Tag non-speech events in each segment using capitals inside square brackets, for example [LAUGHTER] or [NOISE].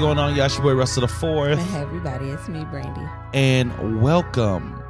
Going on, y'all? It's your boy Russell the Fourth, Hey everybody, it's me, Brandy. and welcome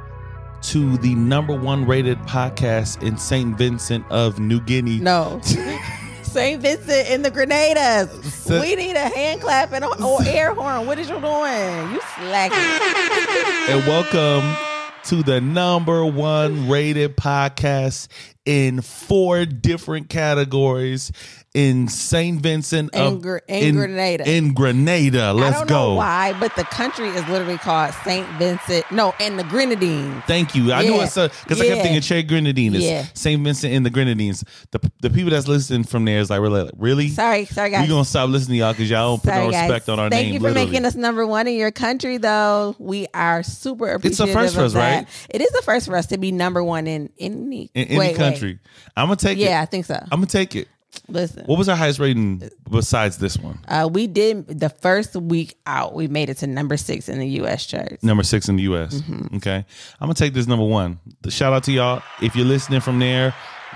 to the number one rated podcast in St. Vincent of New Guinea. No. [LAUGHS] St. Vincent in the Grenadiers. So- we need a hand clap and or air horn. What is you doing? You slacking. And welcome to the number one rated podcast in four different categories in St. Vincent In of Gr- in Grenada. In Grenada. I Let's don't go. know why, but the country is literally called St. Vincent. No, and the Grenadines. Thank you. I knew Yeah. it's because I kept thinking Che Grenadines. Yeah. St. Vincent and the Grenadines. The the people that's listening from there is like, really, really? Sorry, sorry guys. We gonna stop listening to y'all because y'all don't put Sorry, no guys. respect on our Thank name. Thank you for literally. making us number one in your country, though. We are super It's appreciative. a first for of us, that. right? It is the first for us to be number one in any in any wait, country. I'm gonna take it. Yeah, I think so. I'm gonna take it. Listen, What was our highest rating besides this one? uh, we did the first week out. We made it to number six in the U.S. charts. Number six in the U.S. Mm-hmm. Okay, I'm gonna take this number one. The shout out to y'all if you're listening from there.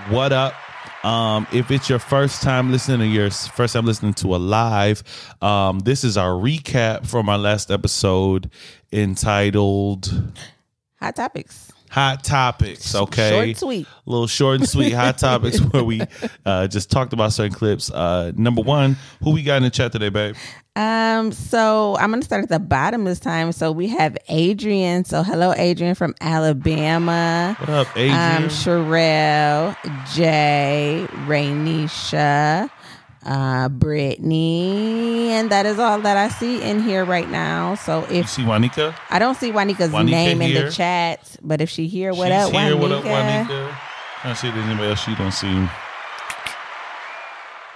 What up? Um, if it's your first time listening or your first time listening to a live, um, this is our recap from our last episode entitled Hot topics. Hot Topics. Okay, Short and sweet. a little short and sweet hot topics where we [LAUGHS] uh, just talked about certain clips. Uh, number one, who we got in the chat today, babe? Um, so I'm gonna start at the bottom this time. So we have Adrian. So hello, Adrian from Alabama. What up, Adrian? Um, Sherelle, Jay, Rainisha, uh, Brittany, and that is all that I see in here right now. So if you if see Juanica? I don't see Wanika's Juanica name in the chat, but if she here, what She's up, here. Juanica? What up, Juanica? I see if there's anybody else she don't see.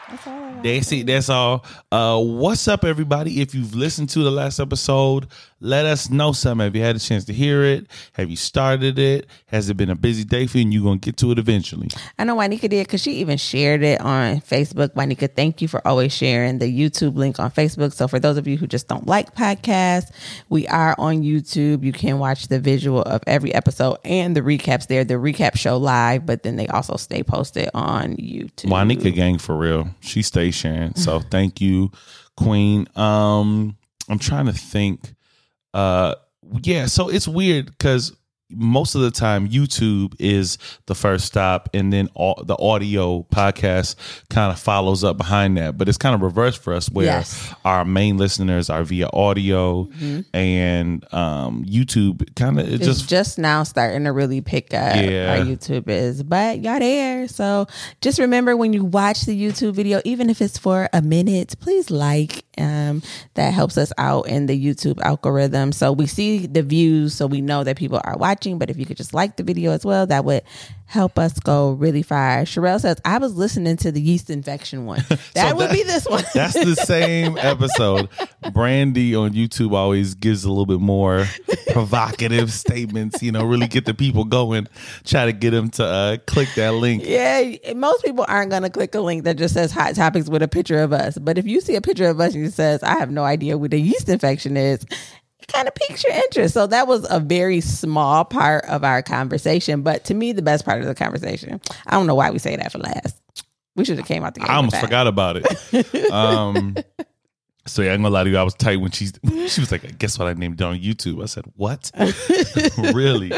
That's all That's it. That's all. Uh, what's up, everybody? If you've listened to the last episode, let us know something. Have you had a chance to hear it? Have you started it? Has it been a busy day for you? And you're gonna get to it eventually. I know Wanika did because she even shared it on Facebook. Wanika, thank you for always sharing the YouTube link on Facebook. So for those of you who just don't like podcasts, we are on YouTube. You can watch the visual of every episode and the recaps there. The recap show live, but then they also stay posted on YouTube. Juanica gang for real. She stays sharing. So [LAUGHS] thank you, Queen. Um, I'm trying to think. Uh, yeah. So it's weird because most of the time YouTube is the first stop, and then all, the audio podcast kind of follows up behind that. But it's kind of reversed for us, where Yes. our main listeners are via audio, and um, YouTube kind of it It's just just, now starting to really pick up. Yeah. Our YouTube is, but y'all there. So just remember when you watch the YouTube video, even if it's for a minute, please like. Um, that helps us out in the YouTube algorithm. So we see the views, so we know that people are watching. But if you could just like the video as well, that would help us go really far. Sherelle says, "I was listening to the yeast infection one. [LAUGHS] That would that- be this one." [LAUGHS] That's the same [LAUGHS] episode. Brandy on YouTube always gives a little bit more provocative statements, you know, really get the people going, try to get them to uh, click that link. Yeah, most people aren't going to click a link that just says hot topics with a picture of us. But if you see a picture of us and says, I have no idea what a yeast infection is, it kind of piques your interest. So that was a very small part of our conversation. But to me, the best part of the conversation, I don't know why we say that for last. We should have came out the I almost forgot about it. [LAUGHS] Um, so yeah, I'm gonna lie to you. I was tight when she's [LAUGHS] she was like, "Guess what? I named it on YouTube." I said, "What? [LAUGHS] really?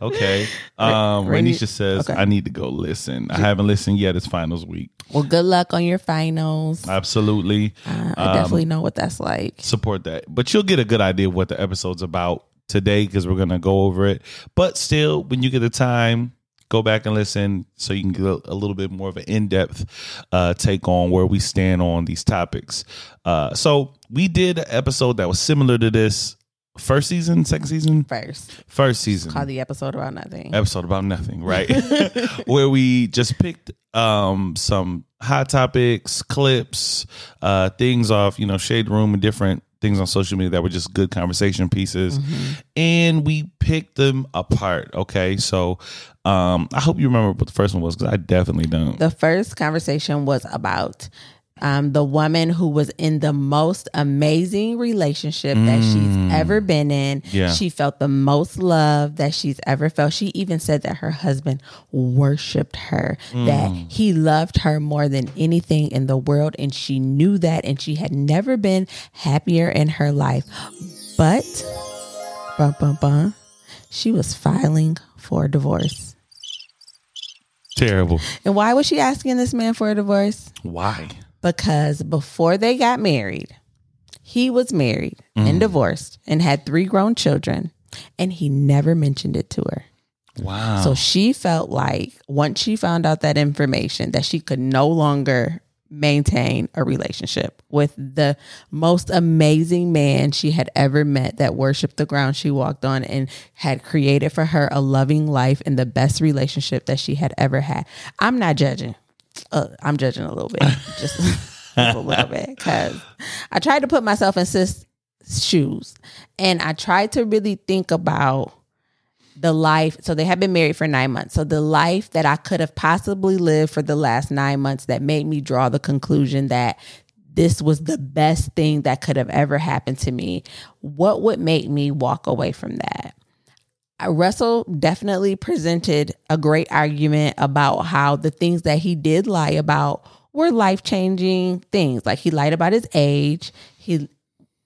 Okay." Um, Rainy- Renisha says, okay. "I need to go listen. I haven't listened yet. It's finals week. Well, good luck on your finals. Absolutely Uh, I definitely know what that's like. support that. But you'll get a good idea of what the episode's about today because we're gonna go over it. But still, when you get the time, go back and listen so you can get a, little bit more of an in-depth uh, take on where we stand on these topics. Uh, so we did an episode that was similar to this first season, second season, First, first season call the episode about nothing. episode about nothing, right? [LAUGHS] [LAUGHS] Where we just picked um some hot topics, clips, uh things off, you know, Shade Room and different things on social media that were just good conversation pieces. And we picked them apart. Okay. So um I hope you remember what the first one was because I definitely don't. The first conversation was about um, the woman who was in the most amazing relationship that she's ever been in. Yeah. She felt the most love that she's ever felt. She even said that her husband worshiped her, that he loved her more than anything in the world. And she knew that, and she had never been happier in her life. But, bum, bum, bum, she was filing for divorce. Terrible. And why was she asking this man for a divorce? Why? Because before they got married, he was married and mm. divorced and had three grown children, and he never mentioned it to her. Wow. So she felt like once she found out that information, that she could no longer maintain a relationship with the most amazing man she had ever met that worshiped the ground she walked on and had created for her a loving life and the best relationship that she had ever had. I'm not judging. Uh, I'm judging a little bit, [LAUGHS] just, a little bit, because I tried to put myself in sis shoes, and I tried to really think about the life so they had been married for nine months. So the life that i could have possibly lived for the last nine months that made me draw the conclusion that this was the best thing that could have ever happened to me what would make me walk away from that Russell definitely presented a great argument about how the things that he did lie about were life changing things. Like he lied about his age. He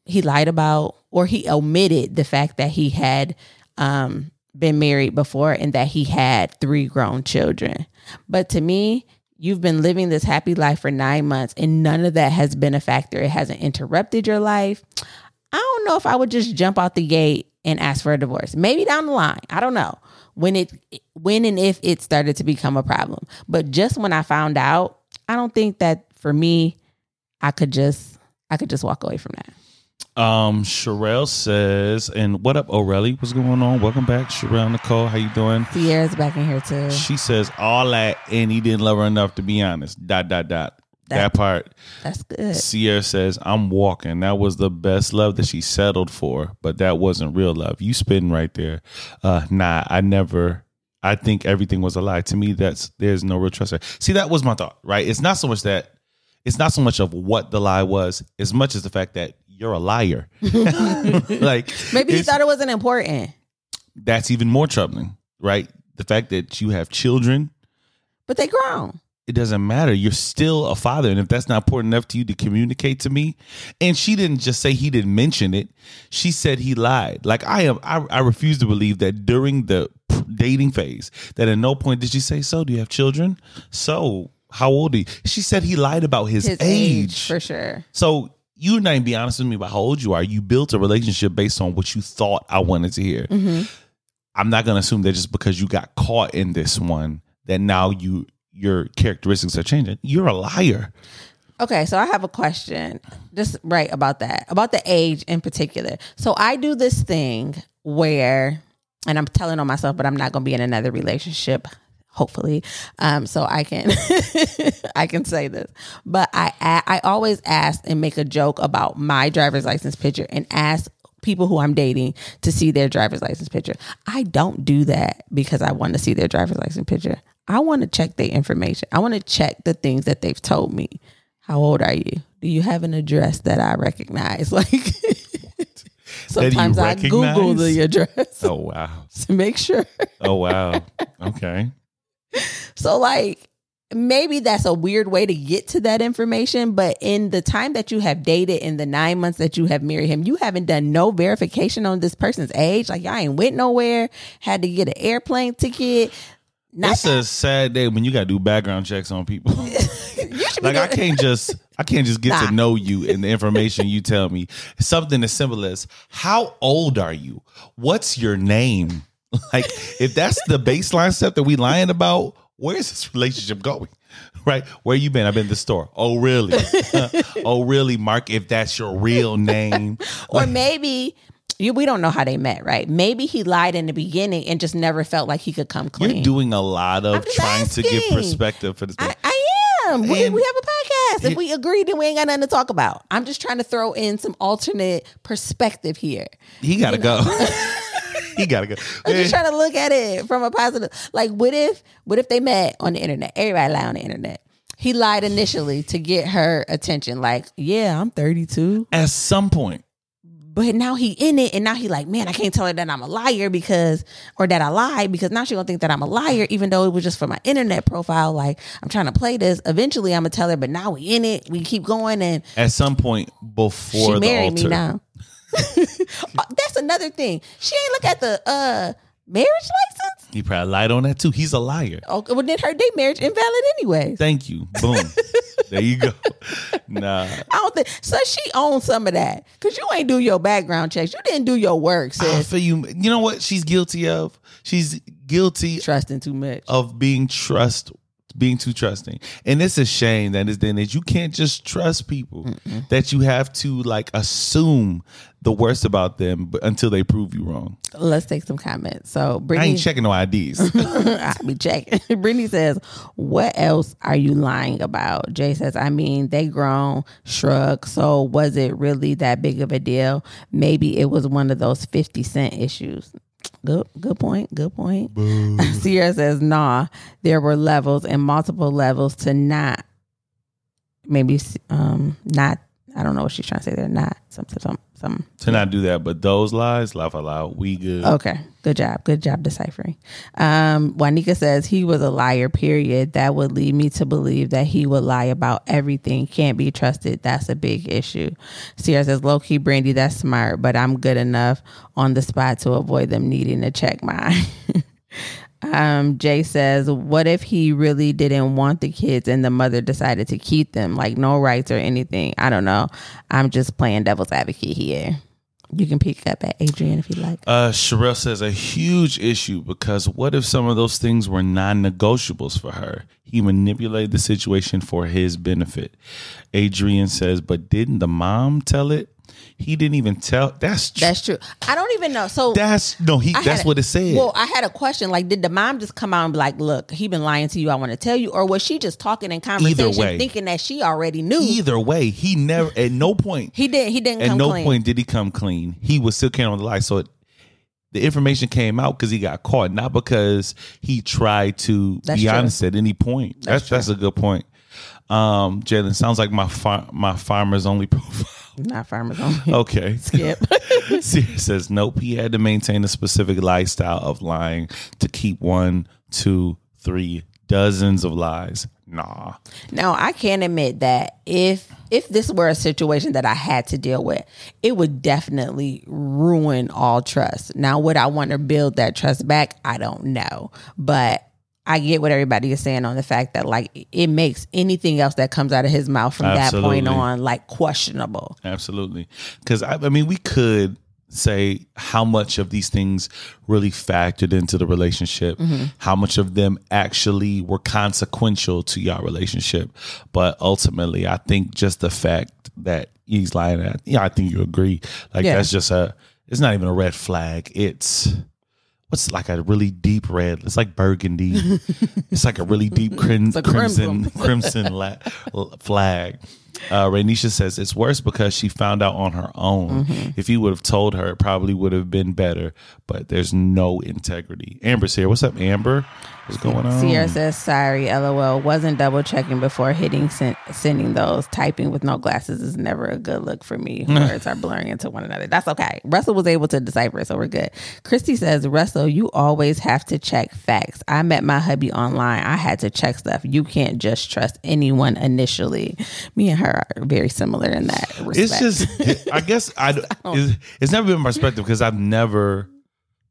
he lied about or he omitted the fact that he had um, been married before and that he had three grown children. But to me, you've been living this happy life for nine months and none of that has been a factor. It hasn't interrupted your life. I don't know if I would just jump out the gate and ask for a divorce. Maybe down the line. I don't know when it when and if it started to become a problem. But just when I found out, I don't think that for me, I could just I could just walk away from that. Um, Sherelle says, and what up, O'Reilly? What's going on? Welcome back, Sherelle Nicole. How you doing? Sierra's back in here too. She says all that, and he didn't love her enough to be honest. Dot dot dot. That, That- part. That's good. Sierra says, I'm walking. That was the best love that she settled for, but that wasn't real love. You spitting right there. Uh nah, I never I think everything was a lie. To me, that's there's no real trust there. See, that was my thought, right? It's not so much that it's not so much of what the lie was, as much as the fact that you're a liar. [LAUGHS] like Maybe he thought it wasn't important, that's even more troubling, right? The fact that you have children, but they grown. It doesn't matter. You're still a father. And if that's not important enough to you to communicate to me, and she didn't just say he didn't mention it, she said he lied. Like I am, I, I refuse to believe that during the dating phase, that at no point did she say, So, do you have children? So, how old are you? She said he lied about his, His age. age, for sure. So, you're not even be honest with me about how old you are. You built a relationship based on what you thought I wanted to hear. Mm-hmm. I'm not going to assume that just because you got caught in this one, that now you your characteristics are changing. You're a liar. Okay, so I have a question, just right about that, about the age in particular. So I do this thing where, and I'm telling on myself, but I'm not going to be in another relationship, hopefully, um, so I can, [LAUGHS] I can say this. But I, I always ask and make a joke about my driver's license picture and ask people who I'm dating to see their driver's license picture. I don't do that because I want to see their driver's license picture. I want to check their information. I want to check the things that they've told me. How old are you? Do you have an address that I recognize? [LAUGHS] Like [LAUGHS] sometimes I Google the address Oh wow. [LAUGHS] to make sure. Oh wow. Okay. So like maybe that's a weird way to get to that information, but in the time that you have dated in the nine months that you have married him, you haven't done no verification on this person's age. Like y'all ain't went nowhere, had to get an airplane ticket. Not It's a sad day when you got to do background checks on people. [LAUGHS] you should be [LAUGHS] like I can't just I can't just get Nah. to know you and the information you tell me. Something as simple as how old are you? What's your name? [LAUGHS] Like if that's the baseline stuff that we lying about, where's this relationship going? Right? Where you been? I've been to the store. Oh really? oh really, Mark? If that's your real name. or maybe you, we don't know how they met, right? Maybe he lied in the beginning and just never felt like he could come clean. You're doing a lot of trying to give perspective for this. I, I am. We, And- we have a podcast. If Yeah. we agree, then we ain't got nothing to talk about. I'm just trying to throw in some alternate perspective here. he gotta go. [LAUGHS] he gotta go. I'm just trying to look at it from a positive. Like, what if, what if they met on the internet? Everybody lie on the internet. He lied initially to get her attention. Like, yeah, I'm 32. At some point, But now he in it, and now he like, man, I can't tell her that I'm a liar because, or that I lied because now she gonna think that I'm a liar, even though it was just for my internet profile. Like, I'm trying to play this. Eventually, I'm gonna tell her, but now we in it. We keep going, and at some point before she the married altar, me now. [LAUGHS] Uh, That's another thing. She ain't look at the uh marriage license. He probably lied on that too. He's a liar. Oh, well, then her day marriage invalid anyway. Thank you. Boom. [LAUGHS] there you go. Nah. I don't think so. She owns some of that because you ain't do your background checks. You didn't do your work, I sis. feel you. You know what she's guilty of? She's guilty Trusting too much. of being trust being too trusting. And it's a shame that is then that you can't just trust people. That you have to like assume the worst about them but until they prove you wrong. Let's take some comments. So I ain't checking no IDs. [LAUGHS] I be checking. [LAUGHS] Brittany says, "What else are you lying about?" Jay says, "I mean, they grown." Shrug. So was it really that big of a deal? Maybe it was one of those fifty cent issues. Good, good point. Good point. [LAUGHS] Sierra says, "Nah, there were levels and multiple levels to not maybe um not. I don't know what she's trying to say there. Not some some some to not do that, but those lies, laugh aloud. We good. Okay. Good job. Good job deciphering. Um, Juanica says he was a liar, period. That would lead me to believe that he would lie about everything. Can't be trusted. That's a big issue. Sierra says, low key, Brandy, that's smart, but I'm good enough on the spot to avoid them needing to check mine. [LAUGHS] Um, Jay says, What if he really didn't want the kids and the mother decided to keep them? Like, no rights or anything. I don't know. I'm just playing devil's advocate here. You can pick up at Adrian if you like. Uh, Sherelle says a huge issue because what if some of those things were non-negotiables for her? He manipulated the situation for his benefit. Adrian says, but didn't the mom tell it? He didn't even tell. That's tr- That's true. I don't even know. So that's no. He I that's a- what it said. Well, I had a question. Like, did the mom just come out and be like, "Look, he been lying to you. I want to tell you," or was she just talking in conversation, way. thinking that she already knew? Either way, he never at no point He didn't. He didn't at no clean. point did he come clean. He was still carrying on the lie. So it, the information came out because he got caught, not because he tried to That's be true. honest at any point. That's that's, a good point. Um, Jalen sounds like my far, my farmers only [LAUGHS] profile. Not farmers [LAUGHS] only. Okay. Skip. [LAUGHS] Sierra says nope. He had to maintain a specific lifestyle of lying to keep one, two, three dozens of lies. Nah. Now I can admit that if if this were a situation that I had to deal with, it would definitely ruin all trust. Now, would I want to build that trust back? I don't know, but I get what everybody is saying on the fact that like it makes anything else that comes out of his mouth from that point on like questionable. Absolutely. Because I, I mean, we could say how much of these things really factored into the relationship, mm-hmm. how much of them actually were consequential to your relationship. But ultimately, I think just the fact that he's lying, at, yeah, I think you agree. Like Yeah. that's just a, it's not even a red flag. It's, what's like a really deep red? It's like burgundy. it's like a really deep [LAUGHS] crim- crimson. crimson la- flag. Uh, Rainisha says it's worse because she found out on her own. Mm-hmm. If he would have told her, it probably would have been better. But there's no integrity. Amber's here. What's up, Amber? What's going on? Sierra says, "Sorry, lol. Wasn't double checking before hitting send, sending those. Typing with no glasses is never a good look for me. [LAUGHS] Words are blurring into one another. That's okay. Russell was able to decipher it, so we're good." Christy says, "Russell, you always have to check facts. I met my hubby online. I had to check stuff. You can't just trust anyone initially. Me and her are very similar in that respect. It's just, [LAUGHS] I guess I, it's, it's never been my perspective because I've never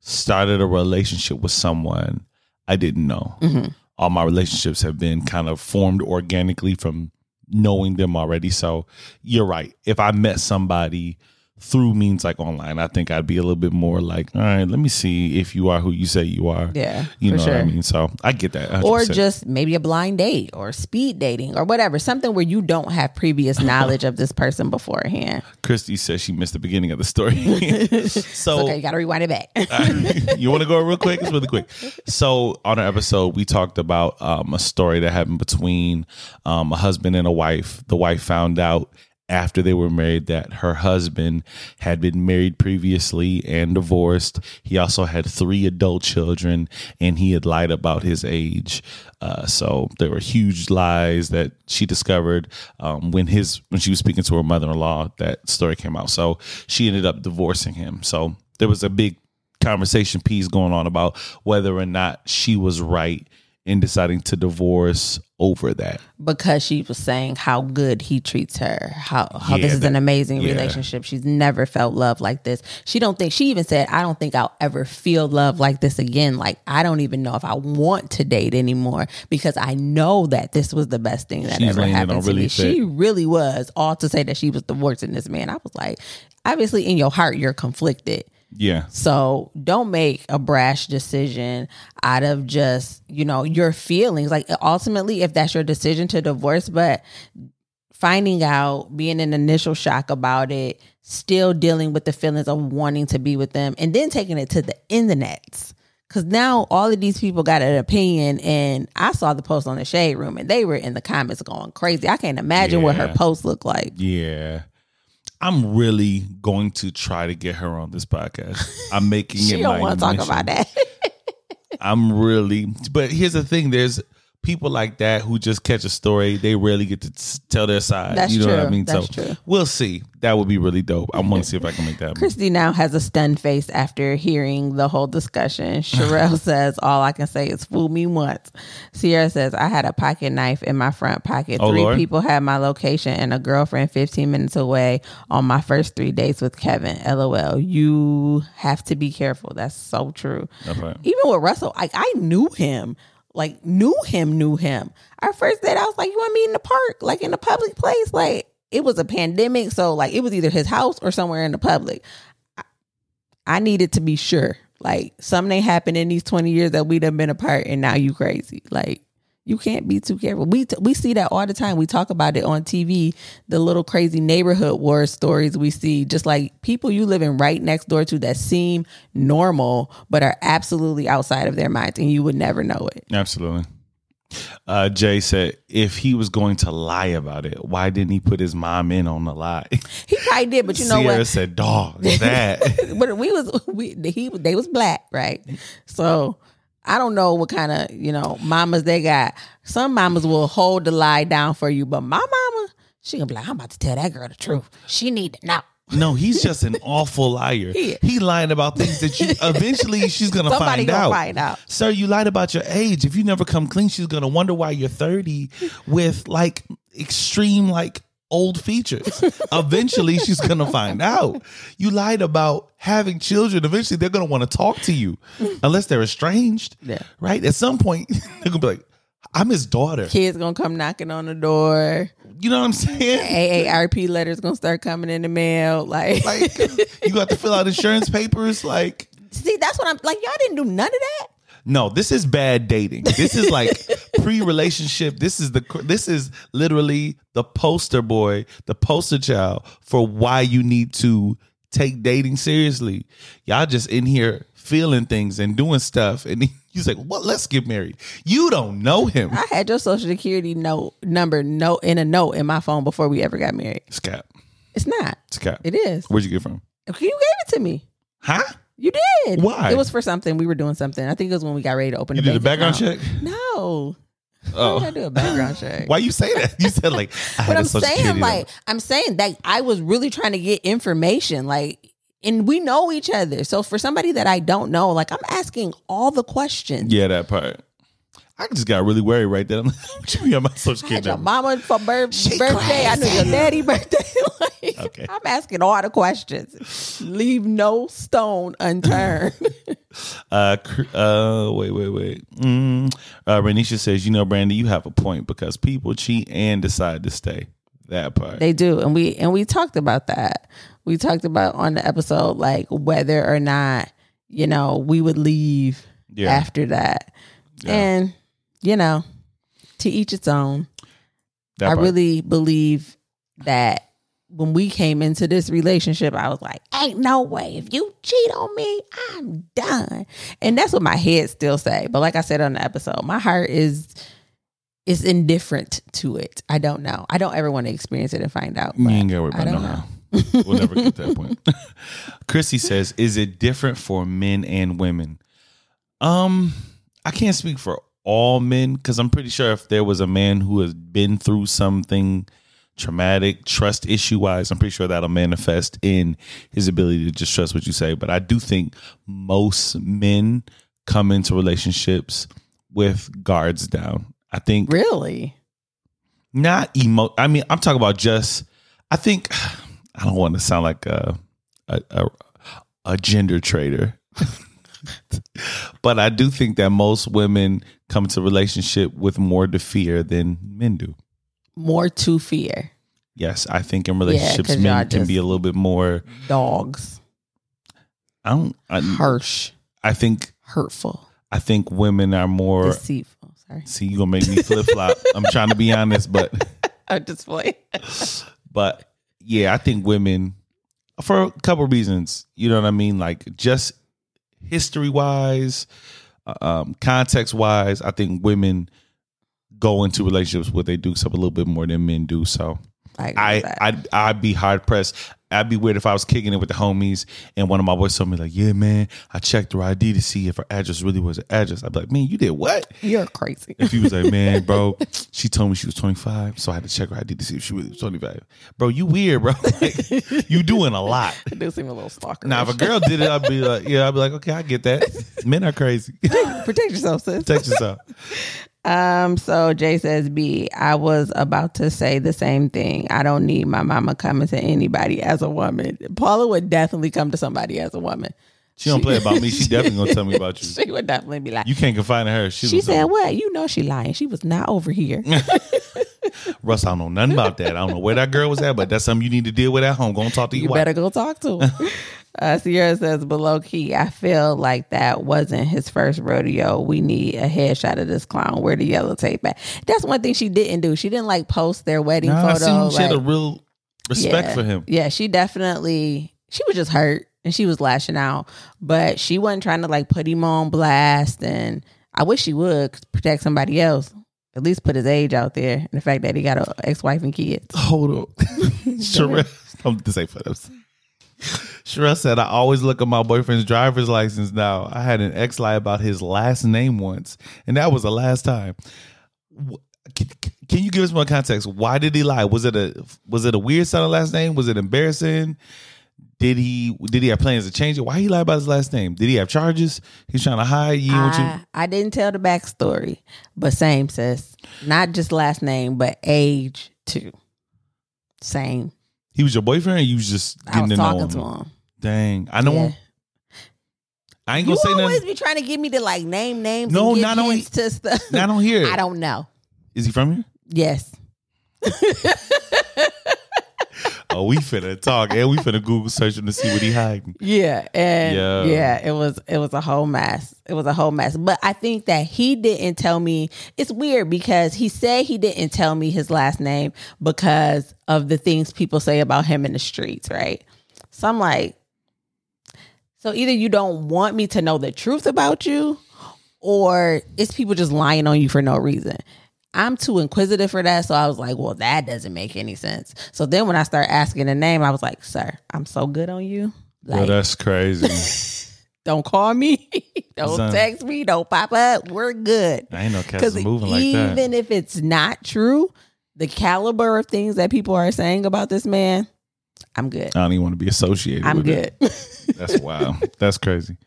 started a relationship with someone I didn't know. Mm-hmm. All my relationships have been kind of formed organically from knowing them already. So you're right. If I met somebody through means like online, I think I'd be a little bit more like, all right, let me see if you are who you say you are. Yeah, You know what I mean? So I get that. 100%. or just maybe a blind date or speed dating or whatever, something where you don't have previous knowledge of this person beforehand. [LAUGHS] Christy says she missed the beginning of the story. [LAUGHS] so Okay, you got to rewind it back. [LAUGHS] you want to go real quick? It's really quick. So on our episode, we talked about um, a story that happened between um, a husband and a wife. The wife found out after they were married that her husband had been married previously and divorced. He also had three adult children and he had lied about his age. Uh, so there were huge lies that she discovered um, when his when she was speaking to her mother in law. That story came out. So she ended up divorcing him. So there was a big conversation piece going on about whether or not she was right in deciding to divorce over that. because she was saying how good he treats her, how how Yeah, this is an amazing yeah. relationship. She's never felt love like this. She don't think she even said, "I don't think I'll ever feel love like this again." Like I don't even know if I want to date anymore because I know that this was the best thing that She's ever happened to really me. She really was. All to say that she was divorcing this man. I was like, obviously in your heart you're conflicted. Yeah. So don't make a brash decision out of just, you know, your feelings. Like ultimately, if that's your decision to divorce, but finding out, being in initial shock about it, still dealing with the feelings of wanting to be with them, and then taking it to the internets. Cause now all of these people got an opinion, and I saw the post on the shade room, and they were in the comments going crazy. I can't imagine what her post looked like. Yeah. I'm really going to try to get her on this podcast. I'm making [LAUGHS] She it don't want to talk about that. [LAUGHS] I'm really, but here's the thing: there's people like that who just catch a story. They rarely get to tell their side. That's you know what I true. mean? That's so true. we'll see. That would be really dope. I want to see if I can make that. happen. Christy now has a stunned face after hearing the whole discussion. [LAUGHS] Sherelle says, All I can say is fool me once. Sierra says, I had a pocket knife in my front pocket. Oh, three Lord. people had my location and a girlfriend 15 minutes away on my first three dates with Kevin. LOL. You have to be careful. That's so true. Even with Russell, like I knew him. Like knew him, knew him. Our first date, I was like, You want me in the park? Like in a public place? Like it was a pandemic, so like it was either his house or somewhere in the public. I, I needed to be sure. Like something happened in these 20 years that we'd have been apart and now you crazy. Like you can't be too careful. We t- we see that all the time. We talk about it on TV. The little crazy neighborhood war stories we see, just like people you living right next door to that seem normal but are absolutely outside of their minds, and you would never know it. Absolutely. Uh, Jay said if he was going to lie about it, why didn't he put his mom in on the lie? [LAUGHS] He probably did, but you know Sierra what? said, "Dog, [LAUGHS] that." but we was we he they was black, right? So I don't know what kind of you know mamas they got. Some mamas will hold the lie down for you, but my mama, she gonna be like, I'm about to tell that girl the truth. She need to know. no, he's just an [LAUGHS] awful liar. He- He lying about things that you eventually she's gonna Somebody find gonna out. find out. Sir, you lied about your age. If you never come clean, she's gonna wonder why you're 30 with like extreme like old features. Eventually she's gonna find out. You lied about having children. Eventually they're gonna want to talk to you. Unless they're estranged. Yeah. Right? At some point, [LAUGHS] they're gonna be like, I'm his daughter. Kids gonna come knocking on the door. You know what I'm saying? AARP letters gonna start coming in the mail. Like, Like you got to fill out insurance papers. Like, [LAUGHS] see, that's what I'm like. Y'all didn't do none of that. No, this is bad dating. This is like [LAUGHS] pre-relationship. This is the this is literally the poster boy, the poster child for why you need to take dating seriously. Y'all just in here feeling things and doing stuff, and [LAUGHS] he's like, "Well, let's get married." You don't know him. I had your social security note number note in a note in my phone before we ever got married. It's cap. It's not. It's cap. It is. Where'd you get it from? You gave it to me. Huh? You did. Why? It was for something. We were doing something. I think it was when we got ready to open You the did a background account. check. No. Why Oh, I do a background check? why you say that? You said like, I But I'm saying, like, number. I'm saying that I was really trying to get information, like, and we know each other. So for somebody that I don't know, like, I'm asking all the questions. Yeah, that part. I just got really worried right there. [LAUGHS] I'm like, [LAUGHS] what you mean on my social I had security your number? mama for bir- She birthday. I knew your daddy birthday. [LAUGHS] like, Okay. I'm asking all the questions. Leave no stone unturned. Uh, uh, wait, wait, wait. Mm. Uh, Renisha says, you know, Brandy, you have a point because people cheat and decide to stay. That part. They do, and we and we talked about that. We talked about on the episode like whether or not you know we would leave Yeah. after that, and you know, to each its own. that I part. really believe that when we came into this relationship, I was like, "Ain't no way if you cheat on me, I'm done." And that's what my head still say. But like I said on the episode, my heart is is indifferent to it. I don't know. I don't ever want to experience it and find out. You but ain't got to worry I about don't no know. how. we'll never get to that point. [LAUGHS] Chrissy says, "Is it different for men and women?" Um, I can't speak for all men because I'm pretty sure if there was a man who has been through something traumatic, trust issue wise, I'm pretty sure that'll manifest in his ability to just trust what you say. But I do think most men come into relationships with guards down. I think Really? not emo. I mean, I'm talking about just. I think I don't want to sound like a a, a, a gender traitor [LAUGHS] but I do think that most women come to relationship with more to fear than men do. More to fear. Yes, I think in relationships 'cause men can be a little bit more. Dogs. I don't. I, Harsh. I think. Hurtful. I think women are more. Deceitful. Sorry. See, you gonna make me flip flop. [LAUGHS] I'm trying to be honest, but [LAUGHS] I'm just playing. [LAUGHS] But yeah, I think women for a couple reasons. You know what I mean? Like just history wise, um, context wise, I think women go into relationships where they do something a little bit more than men do. So I, agree I. I'd, I'd be hard pressed. I'd be weird if I was kicking it with the homies and one of my boys told me like, "Yeah, man, I checked her ID to see if her address really was an address." I'd be like, "Man, you did what?" You're crazy. If he was like, man, [LAUGHS] bro, she told me she was 25, so I had to check her ID to see if she really was 25. Bro, you weird, bro. [LAUGHS] Like, you doing a lot. [LAUGHS] I do seem a little stalker. Now, if a girl did it, I'd be like, yeah, I'd be like, okay, I get that. Men are crazy. Protect yourself, sis. Text yourself. Um, so Jay says B, I was about to say the same thing. I don't need my mama coming to anybody as a woman. Paula would definitely come to somebody as a woman. She don't play about me. She [LAUGHS] definitely gonna tell me about you. [LAUGHS] She would definitely be like, You can't confide in her. She, she said, What? You know she lying. She was not over here. [LAUGHS] Russ, I don't know nothing about that. I don't know where that girl was at, but that's something you need to deal with at home. Go and talk to you your wife. better go talk to her. Uh, Sierra says, below key, I feel like that wasn't his first rodeo. We need a headshot of this clown. Where the yellow tape at? That's one thing she didn't do. She didn't like post their wedding Nah, I photo. seen she had a real respect Yeah. for him. Yeah, she definitely she was just hurt and she was lashing out, but she wasn't trying to like put him on blast. And I wish she would protect somebody else. At least put his age out there and the fact that he got an ex-wife and kids. Hold on. [LAUGHS] [LAUGHS] Sherelle, I'm to Sherelle said, I always look at my boyfriend's driver's license now. I had an ex lie about his last name once, and that was the last time. Can, can you give us more context? Why did he lie? Was it a was it a weird sounding last name? Was it embarrassing? Did he did he have plans to change it? Why he lied about his last name? Did he have charges? He's trying to hide you. what you I, I didn't tell the backstory, but same sis. Not just last name, but age too. Same. He was your boyfriend. Or you was just I getting was to know talking him. to him. Dang, I know Yeah. him. I ain't You gonna say always nothing. be trying to get me to like name names. No, and give not only- hints to stuff. I don't hear it. I don't know. Is he from here? Yes. [LAUGHS] Oh, we finna talk and we finna Google search him to see what he hiding. Yeah, and Yeah. yeah. it was it was a whole mess. It was a whole mess. But I think that he didn't tell me. It's weird because he said he didn't tell me his last name because of the things people say about him in the streets, right? So I'm like, so either you don't want me to know the truth about you, or it's people just lying on you for no reason. I'm too inquisitive for that. So I was like, well, that doesn't make any sense. So then when I start asking the name, I was like, sir, I'm so good on you. Well, that's crazy. [LAUGHS] don't call me. [LAUGHS] don't text me. Don't pop up. We're good. I ain't know cats moving like that. even if it's not true, the caliber of things that people are saying about this man, I'm good. I don't even want to be associated. I'm good. [LAUGHS] That's wild. that's crazy.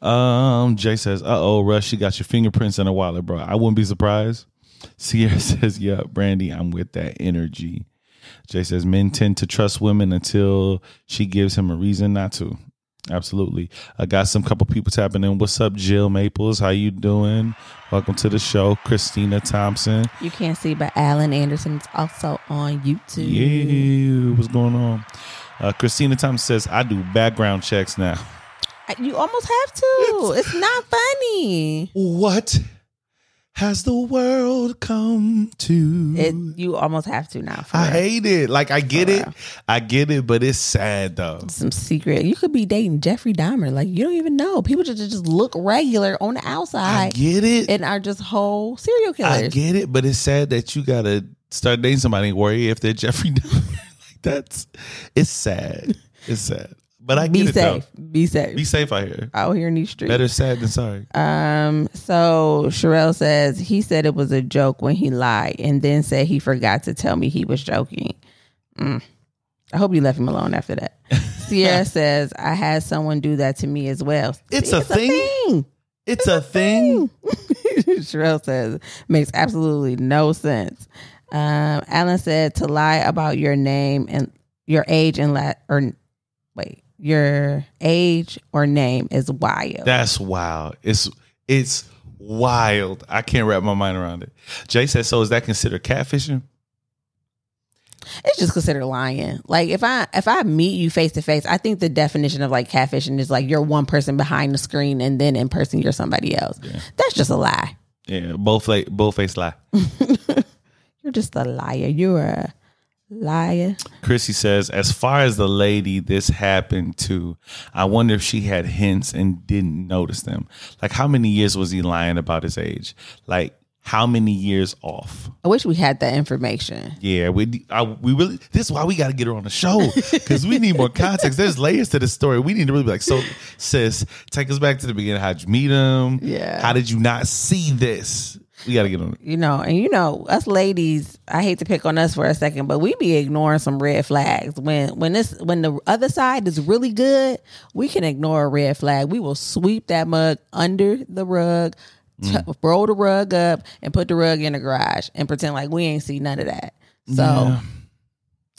Um, Jay says, "Uh oh, Rush, you got your fingerprints in a wallet, bro. I wouldn't be surprised." Sierra [LAUGHS] says, "Yeah, Brandy, I'm with that energy." Jay says, "Men tend to trust women until she gives him a reason not to." Absolutely. I got some couple people tapping in. What's up, Jill Maples? How you doing? Welcome to the show, Christina Thompson. you can't see, but Alan Anderson is also on YouTube. Yeah, what's going on? Uh, Christina Thompson says, "I do background checks now." You almost have to. It's not funny. What? Has the world come to? It you almost have to now. For I real. hate it. Like I get For it. real. I get it, but it's sad though. some secret. You could be dating Jeffrey Dahmer. Like you don't even know. People just just look regular on the outside. I get it. and are just whole serial killers. I get it, but it's sad that you gotta start dating somebody and worry if they're Jeffrey Dahmer. [LAUGHS] like that's it's sad. It's sad. But I be get it safe. though. Be safe. Be safe out here. out here in these streets. Better sad than sorry. Um, so Sherelle says he said it was a joke when he lied and then said he forgot to tell me he was joking. Mm. I hope you left him alone after that. [LAUGHS] Sierra says, I had someone do that to me as well. It's See, a thing? thing. It's a thing. [LAUGHS] Sherelle says, makes absolutely no sense. Um, Alan said to lie about your name and your age and la- or wait, your age or name is wild. That's wild. It's it's wild. I can't wrap my mind around it. Jay says, so is that considered catfishing? it's just considered lying. Like if I if I meet you face to face, I think the definition of like catfishing is like you're one person behind the screen and then in person you're somebody else. That's just a lie. Yeah, both like both face lie. [LAUGHS] You're just a liar. You're a liar. Chrissy says, as far as the lady this happened to, I wonder if she had hints and didn't notice them. Like, how many years was he lying about his age? Like, how many years off? I wish we had that information. Yeah, we I, we really. This is why we got to get her on the show because we need more [LAUGHS] context. There's layers to the story. We need to really be like, so, sis, take us back to the beginning. How'd you meet him? Yeah. How did you not see this? We got to get on it. You know, and you know, us ladies, I hate to pick on us for a second, but we be ignoring some red flags. When when this when the other side is really good, we can ignore a red flag. We will sweep that mug under the rug, t- mm. roll the rug up, and put the rug in the garage and pretend like we ain't see none of that. So Yeah.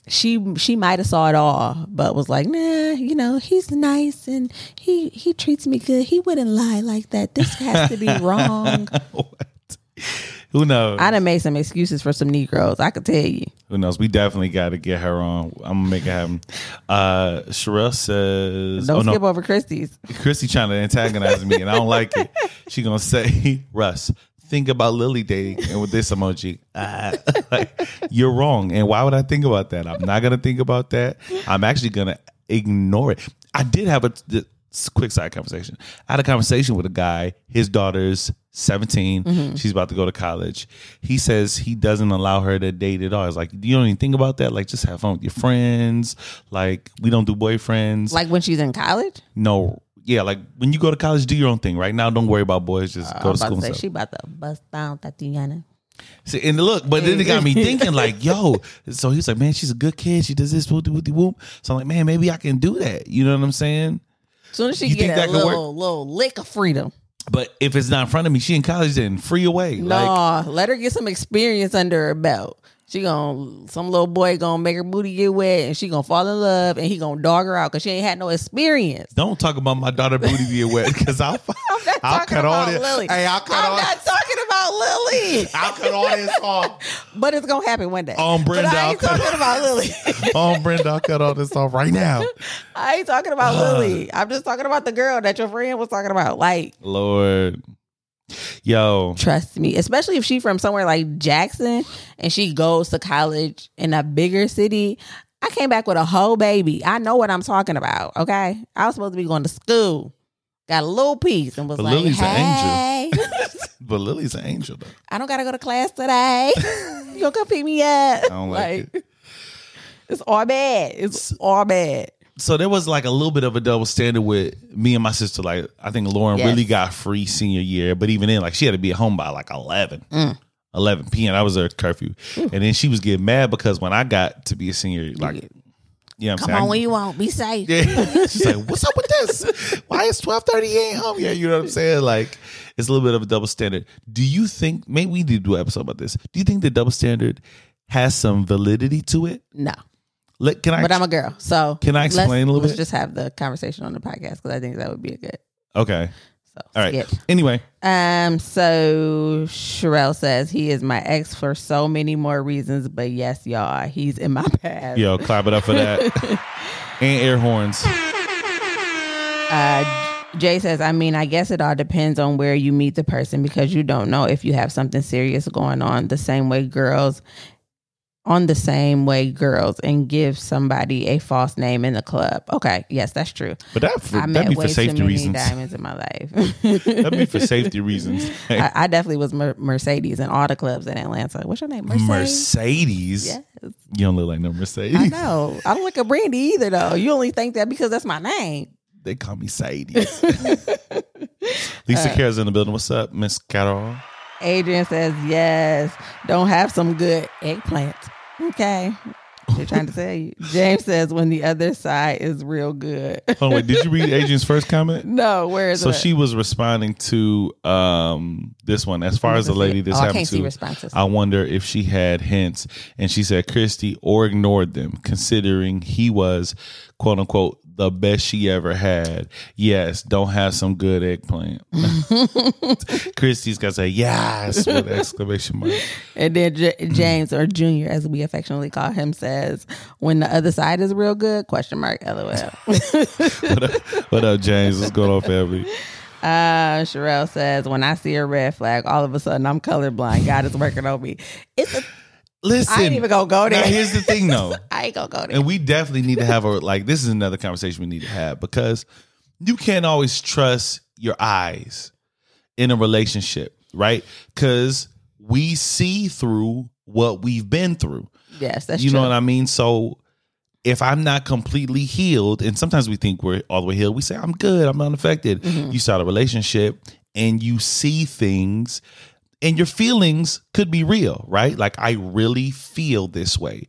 she she might have saw it all, but was like, nah, you know, he's nice and he he treats me good. He wouldn't lie like that. This has to be [LAUGHS] wrong. Who knows? I done made some excuses for some Negroes. I could tell you. Who knows? We definitely got to get her on. I'm gonna make it happen. Uh, Sherelle says, Don't "Oh skip no, over Christie's. Chrissy trying to antagonize me, and I don't like it." She gonna say, [LAUGHS] "Russ, think about Lily dating," and with this emoji, ah, [LAUGHS] like, you're wrong. And why would I think about that? I'm not gonna think about that. I'm actually gonna ignore it. I did have a quick side conversation. I had a conversation with a guy. His daughter's 17. Mm-hmm. She's about to go to college. He says he doesn't allow her to date at all. It's like, you don't even think about that. Like, just have fun with your friends. Like, we don't do boyfriends. Like when she's in college. no, yeah, like when you go to college, do your own thing. Right now, don't worry about boys. Just I go to school. to say she about to bust down Thotiana. See, and look, but then it got me [LAUGHS] thinking, like, yo. So he's like, man, she's a good kid. She does this, whoop, whoop, whoop. So I'm like, man, maybe I can do that. You know what I'm saying? As soon as she You get that a little little lick of freedom. But if it's not in front of me, she in college, then free away. No, Like, let her get some experience under her belt. She gonna some little boy gonna make her booty get wet, and she gonna fall in love, and he gonna dog her out because she ain't had no experience. don't talk about my daughter booty being wet because I'll, [LAUGHS] I'm not I'll cut all this. Lily. Hey, I'll cut I'm all. not talking about Lily. [LAUGHS] I'll cut all this off. [LAUGHS] But it's gonna happen one day. On Brenda, but I I'll ain't cut- talking about Lily. Oh, Brenda, I'll cut all this off right now. I ain't talking about Lily. [SIGHS] I'm just talking about the girl that your friend was talking about. Like, Lord, yo, trust me, especially if she from somewhere like Jackson and she goes to college in a bigger city. I came back with a whole baby. I know what I'm talking about. Okay, I was supposed to be going to school. Got a little piece and was But like, Lily's an "Hey, [LAUGHS] but Lily's an angel though. I don't gotta go to class today. [LAUGHS] you gonna come pick me up?" I don't like it. It's all bad. It's all bad. So there was like a little bit of a double standard with me and my sister. Like I think Lauren Yes. really got free senior year, but even then, like she had to be at home by like 11, Mm. 11 p.m. That was her curfew, and then she was getting mad because when I got to be a senior, like you know, what I'm Come saying, on I- when you want. Be safe. Yeah. [LAUGHS] She's like, what's up with this? Why is 1230 you ain't home yet? You know what I'm saying? Like, it's a little bit of a double standard. Do you think, maybe we need to do an episode about this. Do you think the double standard has some validity to it? No. Let, can I, But I'm a girl, so Can I explain let's, a little bit? let's just have the conversation on the podcast because I think that would be a good. okay. So All right. skip. Anyway, Um. So Sherelle says he is my ex for so many more reasons, but yes, y'all, he's in my past. yo, clap it up for that. [LAUGHS] and air horns. Uh, Jay says, I mean, I guess it all depends on where you meet the person because you don't know if you have something serious going on the same way girls on the same way girls and give somebody a false name in the club. Okay, yes, that's true. But that for, I that'd be for safety reasons. diamonds in my life. That'd be for [LAUGHS] safety reasons. I, I definitely was Mer- Mercedes in all the clubs in Atlanta. What's your name? Mercedes. Mercedes. Yes. You don't look like no Mercedes. I know. I don't like a Brandy either, though. You only think that because that's my name. They call me Sadie. [LAUGHS] Lisa [LAUGHS] Uh, Kara's in the building. What's up, Miss Carol? Adrian says, yes, don't have some good eggplant. Okay. They're trying to tell you. [LAUGHS] James says, when the other side is real good. Oh wait, did you read [LAUGHS] Adrian's first comment? no, where is So it? she was responding to um this one. As far as the lady this oh, I happened can't see to, responses. I wonder if she had hints, and she said Christy or ignored them, considering he was quote unquote the best she ever had. Yes, don't have some good eggplant. [LAUGHS] Christy's got to say yes with exclamation mark. And then J- James or Junior, as we affectionately call him, says, "When the other side is real good?" Question mark. LOL. [LAUGHS] What up, what up, James? What's going on, family? uh, Sherelle says, "When I see a red flag, all of a sudden I'm colorblind. God is working on me." It's a, Listen, I ain't even gonna go there. now here's the thing, though. [LAUGHS] I ain't gonna go there. and we definitely need to have a like this is another conversation we need to have because you can't always trust your eyes in a relationship right because we see through what we've been through yes, that's true. you true. know what i mean so if i'm not completely healed and sometimes we think we're all the way healed we say i'm good i'm unaffected Mm-hmm. you start a relationship and you see things and your feelings could be real right? Like i really feel this way.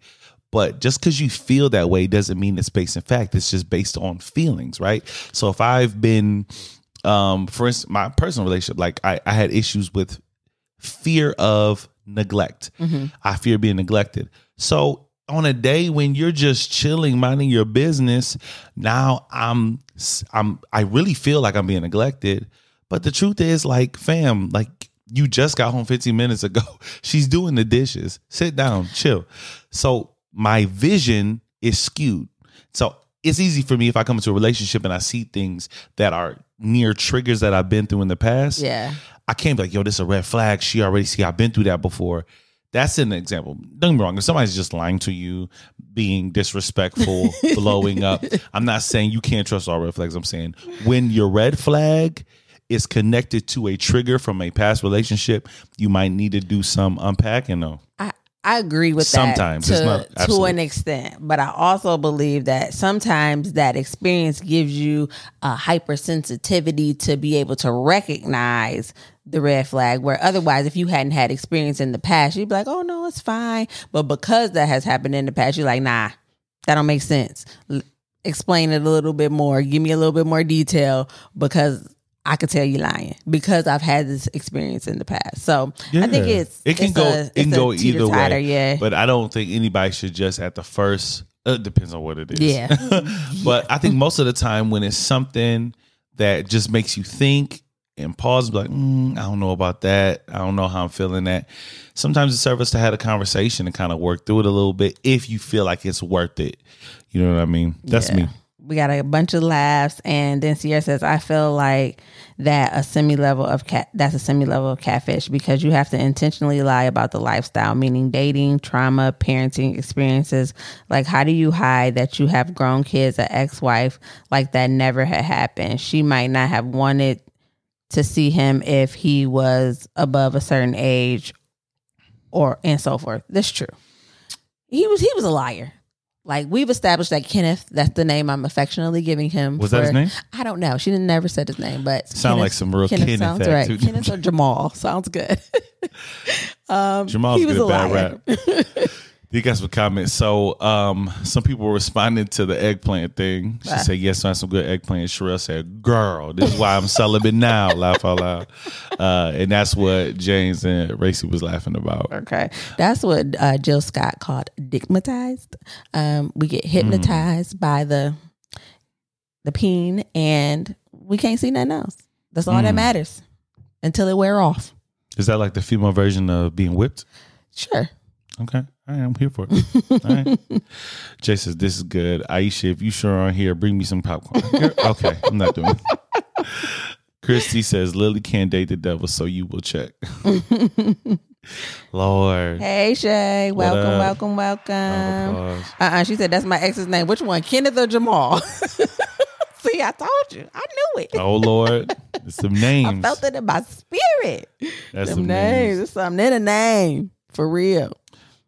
But just because you feel that way doesn't mean it's based in fact. It's just based on feelings right? So if i've been um for instance my personal relationship like i, I had issues with fear of neglect. I fear being neglected. So on a day when you're just chilling minding your business now i'm i'm i really feel like i'm being neglected. But the truth is like fam like you just got home 15 minutes ago [LAUGHS] she's doing the dishes sit down chill so my vision is skewed so it's easy for me if i come into a relationship and i see things that are near triggers that i've been through in the past yeah, I can't be like, yo, this is a red flag. She already see I've been through that before. That's an example. Don't get me wrong. If somebody's just lying to you, being disrespectful, [LAUGHS] blowing up, I'm not saying you can't trust all red flags. I'm saying when your red flag is connected to a trigger from a past relationship, you might need to do some unpacking though. I I agree with Sometimes. that Sometimes to, to an extent, but I also believe that sometimes that experience gives you a hypersensitivity to be able to recognize the red flag. Where otherwise, if you hadn't had experience in the past, you'd be like, "Oh no, it's fine." But because that has happened in the past, you're like, "Nah, that don't make sense." L- explain it a little bit more. Give me a little bit more detail because. I could tell you lying because I've had this experience in the past. So I think it's it can it's go a- it can go either way. Yeah, But I don't think anybody should just at the first uh, it depends on what it is. Yeah. [LAUGHS] but I think most of the time when it's something that just makes you think and pause be like, mm, I don't know about that. I don't know how I'm feeling that. Sometimes it serves us to have a conversation and kind of work through it a little bit if you feel like it's worth it. You know what I mean? That's Yeah. me. We got a bunch of laughs, and then Sierra says, "I feel like that a semi level of cat that's a semi level of catfish because you have to intentionally lie about the lifestyle, meaning dating, trauma, parenting experiences. Like, how do you hide that you have grown kids, an ex wife, like that never had happened? She might not have wanted." To see him if he was above a certain age, or and so forth. That's true. He was he was a liar. Like we've established that Kenneth, that's the name I'm affectionately giving him. Was that his name? I don't know. She didn't never said his name, but Sound like some real Kenneth sounds right. Kenneth or Jamal sounds good. [LAUGHS] um, Jamal's he was good a bad liar. rap. [LAUGHS] You got some comments. So, um, some people were responding to the eggplant thing. She said, "Yes, I have some good eggplant." Sherelle said, "Girl, this is why I'm celibate now." [LAUGHS] Laugh out loud, uh, and that's what James and Racy was laughing about. Okay, that's what uh, Jill Scott called digmatized. Um, we get hypnotized by the the peen, and we can't see nothing else. That's all that Mm. matters until it wear off. Is that like the female version of being whipped? Sure. Okay, all right, I'm here for it. All right. [LAUGHS] Jay says, "This is good." Aisha, if you sure aren't here, bring me some popcorn. [LAUGHS] Okay, I'm not doing. It. Christy says Lily can't date the devil, so you will check. [LAUGHS] Lord. Hey Shay, What welcome, welcome, welcome. applause. Uh uh she said that's my ex's name. Which one, Kenneth or Jamal? See, I told you, I knew it. Oh Lord. It's some names. I felt it in my spirit. That's Them some names, names. it's something in a name for real.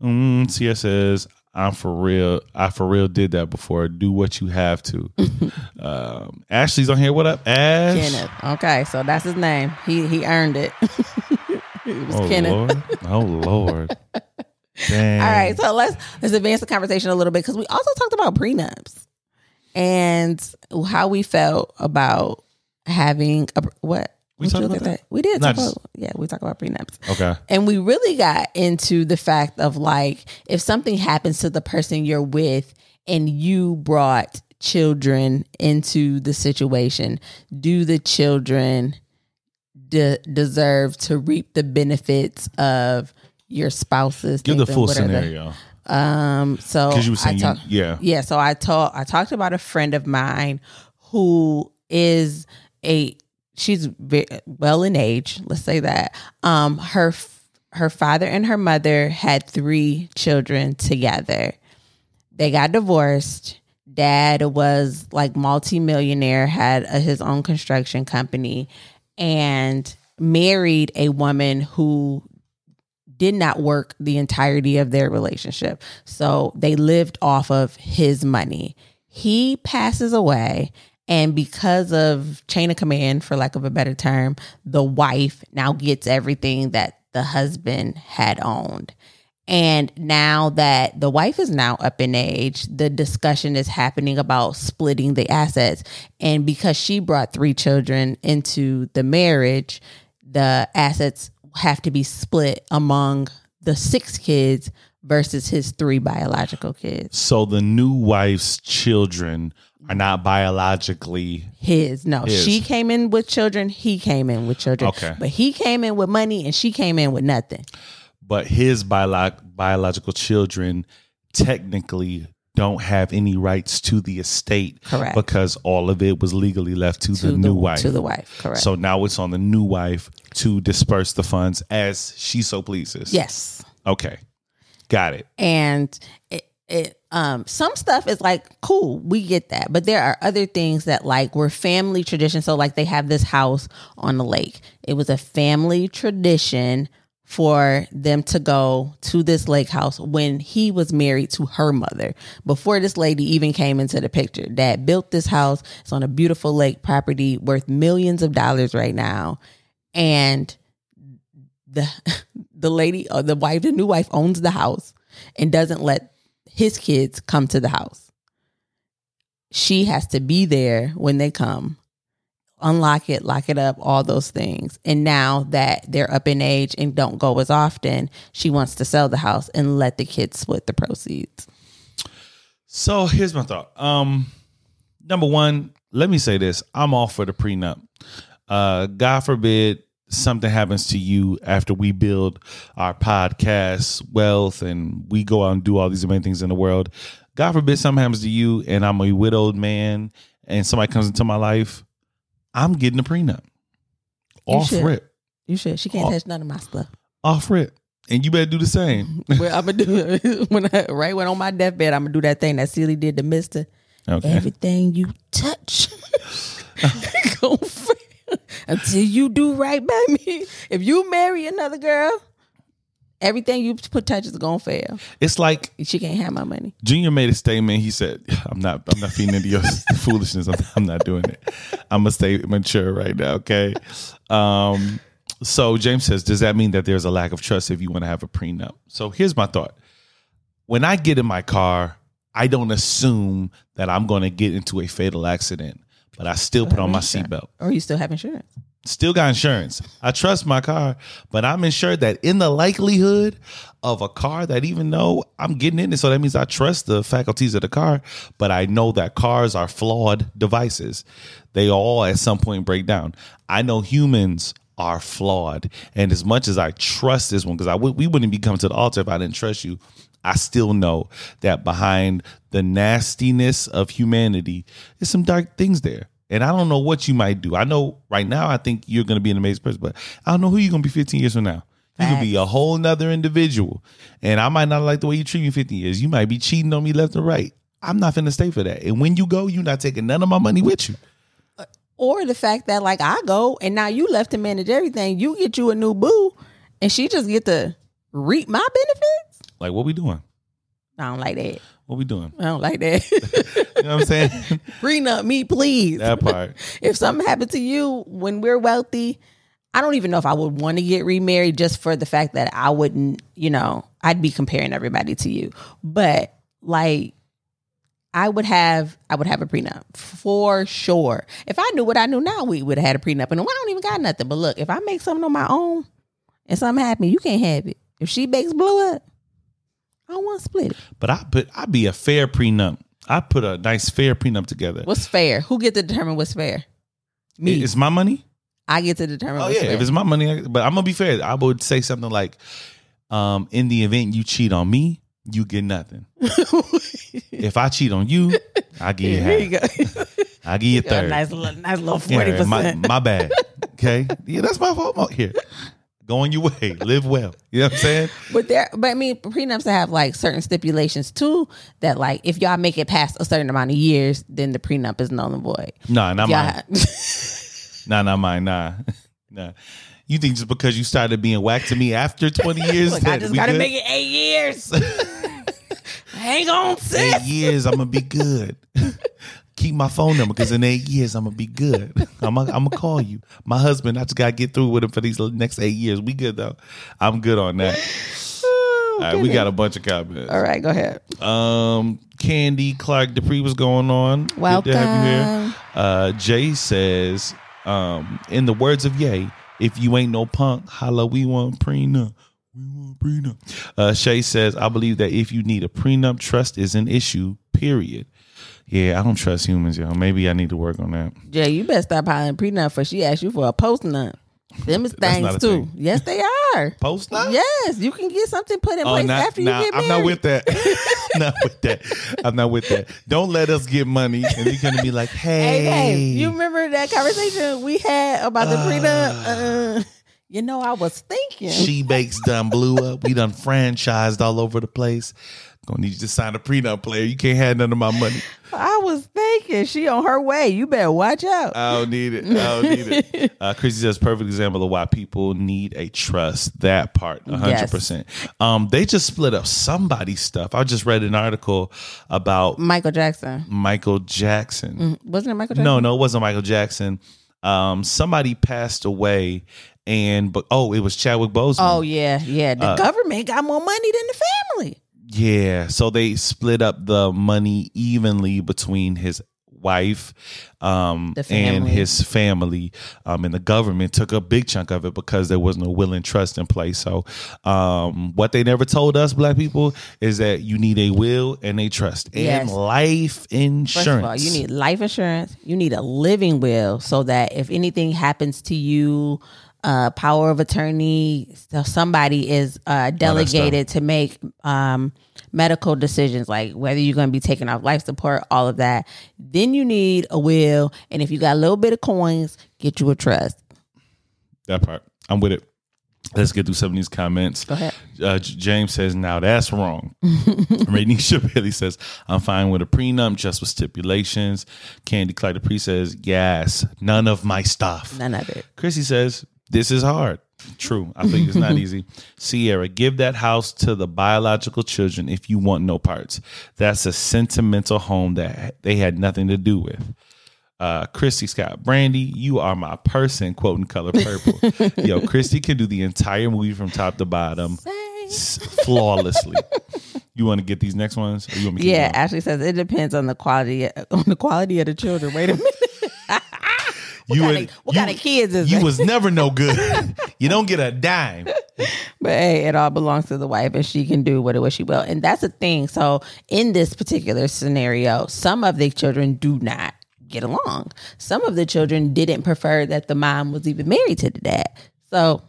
Mm, CS says, I'm for real. I for real did that before. Do what you have to. [LAUGHS] um, Ashley's on here. What up, Ash? Kenneth. Okay, so that's his name. He he earned it. [LAUGHS] it was Oh Kenneth. Lord. Oh Lord. Dang. [LAUGHS] All right, so let's let's advance the conversation a little bit because we also talked about prenups and how we felt about having a what. We talked about look at that? We did. Not Talk just- about, yeah, we talk about prenups. Okay. And we really got into the fact of like, if something happens to the person you're with and you brought children into the situation, do the children de- deserve to reap the benefits of your spouse's Give the full the- scenario. um, so Because you were I saying, you, yeah. yeah, so I talked I talked about a friend of mine who is a she's very well in age, let's say that. Um her her father and her mother had 3 children together. They got divorced. Dad was like multimillionaire, had a, his own construction company and married a woman who did not work the entirety of their relationship. So they lived off of his money. He passes away. And because of chain of command, for lack of a better term, the wife now gets everything that the husband had owned. And now that the wife is now up in age, the discussion is happening about splitting the assets. And because she brought three children into the marriage, the assets have to be split among the six kids versus his three biological kids. So the new wife's children are not biologically His, no, His. she came in with children, he came in with children. Okay. But he came in with money and she came in with nothing. but his biolo- biological children technically don't have any rights to the estate Correct. because all of it was legally left to, To the new wife. To the wife, correct. So now it's on the new wife to disperse the funds as she so pleases. yes. Okay. Got it. and it, it um some stuff is like cool we get that but there are other things that like were family tradition so like they have this house on the lake. It was a family tradition for them to go to this lake house when he was married to her mother. Before this lady even came into the picture. Dad built this house. It's on a beautiful lake property worth millions of dollars right now. And the [LAUGHS] the lady or the wife, the new wife owns the house and doesn't let his kids come to the house. She has to be there when they come, unlock it, lock it up, all those things. And now that they're up in age and don't go as often, she wants to sell the house and let the kids split the proceeds. So here's my thought. Um, number one, let me say this: I'm all for the prenup. Uh, God forbid something happens to you after we build our podcast wealth and we go out and do all these amazing things in the world. God forbid something happens to you and I'm a widowed man and somebody comes into my life. I'm getting a prenup. You Off should. rip. You should. She can't Oh. touch none of my stuff. Off rip. And you better do the same. [LAUGHS] well, I'm gonna do it [LAUGHS] when I, right when on my deathbed. I'm gonna do that thing that Celie did to Mister. Okay. Everything you touch, [LAUGHS] go until you do right by me. [LAUGHS] If you marry another girl, everything you put touch is gonna fail. It's like She can't have my money. Junior made a statement. He said, "I'm not. I'm not feeding into your [LAUGHS] foolishness. I'm, I'm not doing it. I'm gonna stay mature right now." Okay. Um. So James says, "Does that mean that there's a lack of trust if you want to have a prenup?" So here's my thought. When I get in my car, I don't assume that I'm going to get into a fatal accident, but I still put on my seatbelt Or you still have insurance. still got insurance. I trust my car, but I'm insured that in the likelihood of a car that even though I'm getting in it, so that means I trust the faculties of the car, but I know that cars are flawed devices. They all at some point break down. I know humans are flawed, and as much as I trust this one, because I would we wouldn't be coming to the altar if I didn't trust you. I still know that behind the nastiness of humanity is some dark things there. And I don't know what you might do. I know right now I think you're gonna be an amazing person, but I don't know who you're gonna be 15 years from now. You could be a whole nother individual. And I might not like the way you treat me 15 years. You might be cheating on me left and right. I'm not finna stay for that. And when you go, you're not taking none of my money with you. Or the fact that like I go and now you left to manage everything. You get you a new boo, and she just get to reap my benefits. Like, what we doing? I don't like that. What we doing? I don't like that. [LAUGHS] You know what I'm saying? [LAUGHS] Prenup me, please. that part. [LAUGHS] if something happened to you when we're wealthy, I don't even know if I would want to get remarried just for the fact that I wouldn't, you know, I'd be comparing everybody to you. But like I would have I would have a prenup for sure. If I knew what I knew now, we would have had a prenup. And I don't even got nothing. But look, if I make something on my own and something happen, you can't have it. If she bakes blow up, I don't want to split it. But I put I'd be a fair prenup. I put a nice fair prenup together. What's fair? Who get to determine what's fair? Me. It's my money. I get to determine. Oh yeah, fair. if it's my money, I- but I'm gonna be fair. I would say something like, um, "In the event you cheat on me, you get nothing. [LAUGHS] if I cheat on you, I give you Here you half. go. [LAUGHS] I give you a third. nice little, nice little forty my, percent. my bad. Okay, yeah, that's my fault. Here, go on your way. Live well. You know what I'm saying? [LAUGHS] But there, but I mean, prenups have like certain stipulations too. That like, if y'all make it past a certain amount of years, then the prenup is null and void. Nah, not mine. [LAUGHS] Nah, not mine. Nah, [LAUGHS] nah. You think just because you started being whacked to me after 20 years, look, I just we gotta good? make it eight years. Hang on, sis. eight years, I'm gonna be good. Keep my phone number because in eight years I'm gonna be good. I'm gonna, I'm gonna call you. My husband, I just gotta get through with him for these next eight years. We good though. I'm good on that. Oh, All right, we got a bunch of comments. All right, go ahead. Um, Candy Clark Dupree, was going on? Good to have you here. Welcome. Uh, Jay says, um, in the words of Ye, if you ain't no punk, holla, we want prenup. We want prenup. Uh, Shay says, I believe that if you need a prenup, trust is an issue, period. Yeah, I don't trust humans, yo. Maybe I need to work on that. Yeah, you better stop piling prenup for she asked you for a post nut. Them is [LAUGHS] things too. thing. Yes, they are. Post now? Yes, you can get something put in Oh, place not, after you nah, get married. I'm not with that. [LAUGHS] not with that. I'm not with that. Don't let us get money and you're gonna be like, hey, Hey, hey, you remember that conversation we had about the prenup? Uh, you know, I was thinking. She Bakes done blew up. We done franchised all over the place. Gonna need you to sign a prenup player. You can't have none of my money. I was thinking she on her way. You better watch out. I don't need it. I don't need it. [LAUGHS] Uh, Chrissy says perfect example of why people need a trust. That part, hundred percent. Um, they just split up somebody's stuff. I just read an article about Michael Jackson. Michael Jackson. Mm, Wasn't it Michael Jackson? No, no, it wasn't Michael Jackson. Um, somebody passed away, and but oh, it was Chadwick Boseman. Oh yeah, yeah. The Uh, government got more money than the family. Yeah, so they split up the money evenly between his wife um and his family um and the government took a big chunk of it because there was no will and trust in place so um what they never told us black people is that you need a will and a trust and Yes. life insurance First of all, you need life insurance. You need a living will so that if anything happens to you, uh, power of attorney, so somebody is uh, delegated to make um, medical decisions, like whether you're going to be taking off life support, all of that. Then you need a will, and if you got a little bit of coins, get you a trust. that part i'm with it let's get through some of these comments Go ahead. uh, James says, "Now that's wrong." [LAUGHS] Ranisha Bailey says, "I'm fine with a prenup, just with stipulations." Candy Clyde Dupree says, "Yes, none of my stuff." None of it. Chrissy says, "This is hard." True, I think it's not [LAUGHS] easy. Sierra, give that house to the biological children if you want no parts. That's a sentimental home that they had nothing to do with. Uh, Christy Scott Brandi, you are my person. Quoting color purple. [LAUGHS] Yo, Christy can do the entire movie from top to bottom s- flawlessly. You want to get these next ones? Or you want me to Yeah. Ashley says it depends on the quality on the quality of the children. Wait a minute. You kind and- of- what you- kind of kids is you it? was never no good. [LAUGHS] you don't get a dime. But hey, it all belongs to the wife and she can do what, what she will. And that's the thing. So in this particular scenario, some of the children do not get along. Some of the children didn't prefer that the mom was even married to the dad. So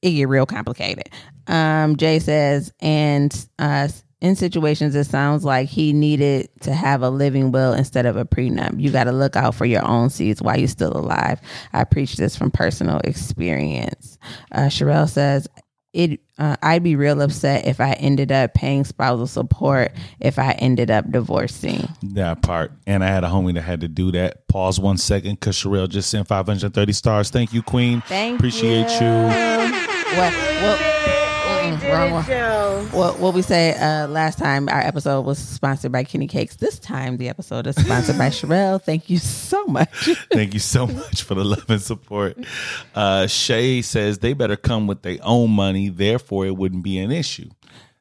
it get real complicated. Um, Jay says, and uh in situations it sounds like he needed to have a living will instead of a prenup. You got to look out for your own seeds while you're still alive. I preach this from personal experience. Uh, Sherelle says, it uh, I'd be real upset if I ended up paying spousal support if I ended up divorcing. That part. And I had a homie that had to do that. Pause one second because Sherelle just sent 530 stars. Thank you, Queen. Thank Appreciate you. you. What? What? Wrong one. What, what we say uh, last time our episode was sponsored by Kenny Cakes. This time the episode is sponsored by [LAUGHS] Sherelle. Thank you so much. Thank you so much for the love and support. Uh, Shay says they better come with their own money, therefore it wouldn't be an issue.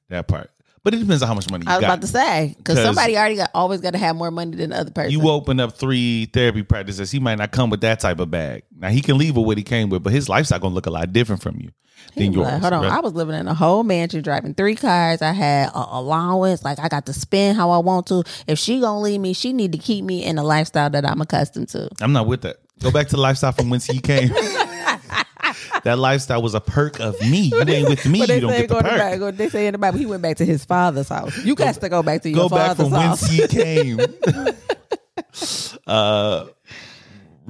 That part. But it depends on how much money you I was got. about to say because somebody already got always got to have more money than the other person. you open up three therapy practices, he might not come with that type of bag. Now he can leave with what he came with, but his lifestyle gonna look a lot different from you than yours. Like, hold on, right? I was living in a whole mansion, driving three cars. I had a allowance, like I got to spend how I want to. If she gonna leave me, she need to keep me in the lifestyle that I'm accustomed to. I'm not with that. Go back to the lifestyle from whence he came. [LAUGHS] that lifestyle was a perk of me. You ain't with me, you don't get the perk. back, they say in the Bible he went back to his father's house. You got to go back to your Go back father's from house. whence ye came. uh,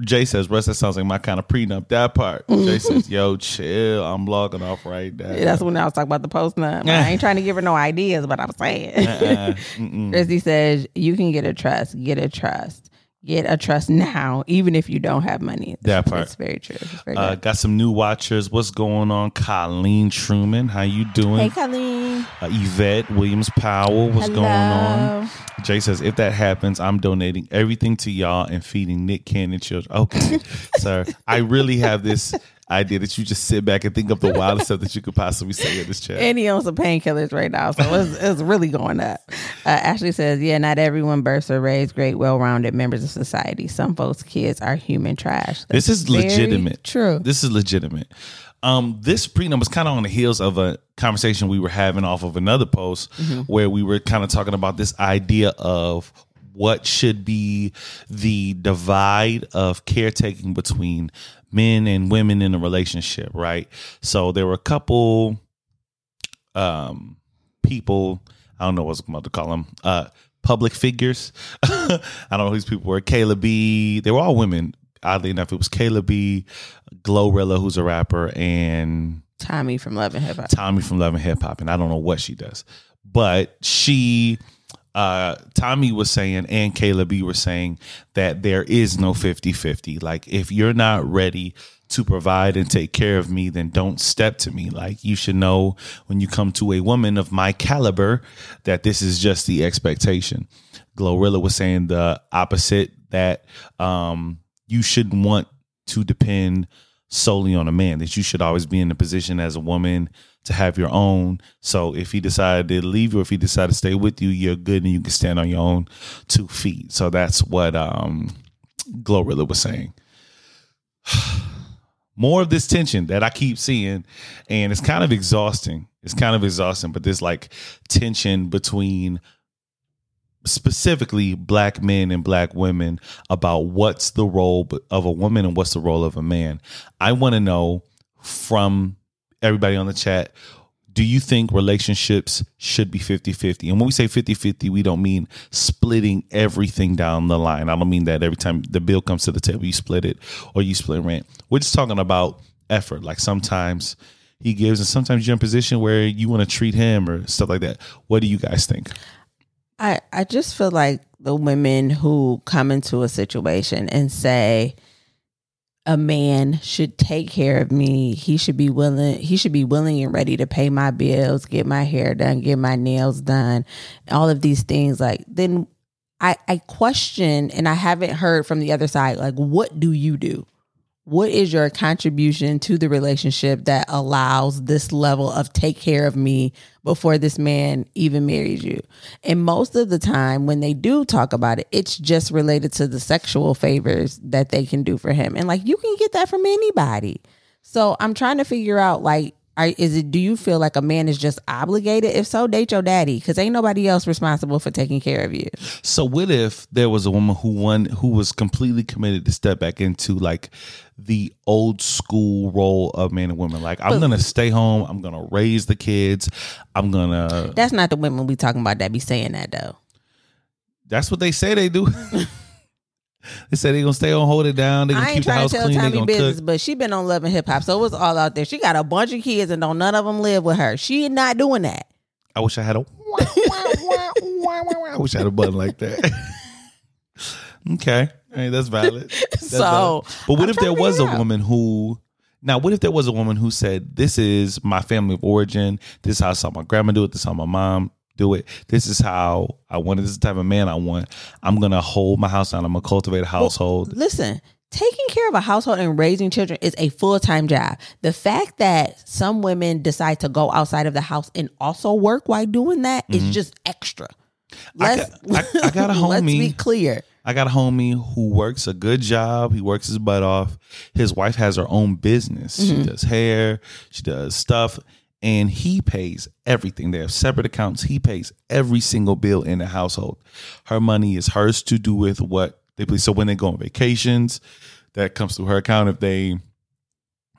Jay says, Russ, that sounds like my kind of prenup. That part. Jay [LAUGHS] says, Yo, chill. I'm logging off right now. Yeah, That's when I was talking about the post nut. I ain't trying to give her no ideas, but I'm saying. Uh, [LAUGHS] mm-mm. Says you can get a trust. Get a trust. Get a trust now, even if you don't have money. That part. That's very true. That's very Uh, got some new watchers. What's going on? Colleen Truman, how you doing? Hey, Colleen. uh, Yvette Williams Powell, what's going on? Jay says, if that happens, I'm donating everything to y'all and feeding Nick Cannon children. Okay, [LAUGHS] sir. I really have this idea that you just sit back and think of the wildest [LAUGHS] stuff that you could possibly say in this chat. And he owns some painkillers right now, so it's, it's really going up. Uh, Ashley says, "Yeah, not everyone births or raised great, well-rounded members of society. Some folks' kids are human trash." this is legitimate. True. This is legitimate. Um, this prenup was kind of on the heels of a conversation we were having off of another post where we were kind of talking about this idea of what should be the divide of caretaking between men and women in a relationship, right? So there were a couple um people, I don't know what I'm about to call them, uh public figures. [LAUGHS] I don't know who these people were. Kayla B, they were all women. Oddly enough, it was Kayla B, Glorilla, who's a rapper, and Tommie from Love and Hip Hop. Tommie from Love and Hip Hop, and I don't know what she does, but she, uh, Tommie was saying, and Kayla B were saying that there is no 50 50. Like, if you're not ready to provide and take care of me, then don't step to me. Like, you should know when you come to a woman of my caliber that this is just the expectation. Glorilla was saying the opposite that um, you shouldn't want to depend solely on a man that you should always be in the position as a woman to have your own. So if he decided to leave you or if he decided to stay with you you're good and you can stand on your own two feet. So that's what um glorilla was saying. [SIGHS] More of this tension that i keep seeing and it's kind of exhausting. It's kind of exhausting but this like tension between specifically black men and black women about what's the role of a woman and what's the role of a man. I want to know from everybody on the chat do you think relationships should be 50-50 and when we say 50-50 we don't mean splitting everything down the line. I don't mean that every time the bill comes to the table you split it or you split rent. We're just talking about effort. Like sometimes he gives and sometimes you're in a position where you want to treat him or stuff like that. What do you guys think? I, I just feel like the women who come into a situation and say a man should take care of me. He should be willing he should be willing and ready to pay my bills, get my hair done, get my nails done, all of these things like then I I question and I haven't heard from the other side like what do you do? What is your contribution to the relationship that allows this level of take care of me before this man even marries you? And most of the time, when they do talk about it, it's just related to the sexual favors that they can do for him. And like, you can get that from anybody. So I'm trying to figure out, like, are, is it? Do you feel like a man is just obligated? If so, date your daddy because ain't nobody else responsible for taking care of you. So what if there was a woman who won who was completely committed to step back into like the old school role of man and woman? Like I'm gonna stay home, I'm gonna raise the kids, I'm gonna That's not the women we talking about that be saying that though. that's what they say they do. [LAUGHS] they say they gonna stay on, hold it down, they gonna I ain't keep the trying house to tell clean, Tommie business, cook. but she been on Love and Hip Hop, so it was all out there. She got a bunch of kids and don't none of them live with her. She not doing that. I wish I had a [LAUGHS] I wish I had a button like that. [LAUGHS] okay. Hey, that's valid. [LAUGHS] That's So, valid. but what I'm if there was a out. woman who now what if there was a woman who said, This is my family of origin, this is how I saw my grandma do it, this is how my mom do it, this is how I wanted, this is the type of man I want. I'm gonna hold my house down, I'm gonna cultivate a household. Listen, taking care of a household and raising children is a full time job. The fact that some women decide to go outside of the house and also work while doing that is just extra. Mm-hmm. I Let's, got- I- I got a homie [LAUGHS] let's be clear. I got a homie who works a good job. He works his butt off. His wife has her own business. She mm-hmm. does hair, she does stuff, and he pays everything. They have separate accounts. He pays every single bill in the household. Her money is hers to do with what they please. So when they go on vacations, that comes through her account. If they,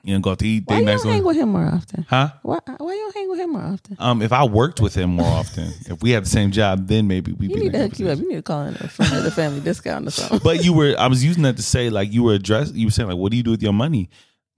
you know, go out to eat, Why you nice don't hang one. with him more often? Huh? Why, why you don't hang with him more often? Um, if I worked with him more often, [LAUGHS] if we had the same job, then maybe we'd You be. need to hook you up. You need to call in a friend of the family discount or [LAUGHS] something. but you were I was using that to say like you were address you were saying like what do you do with your money?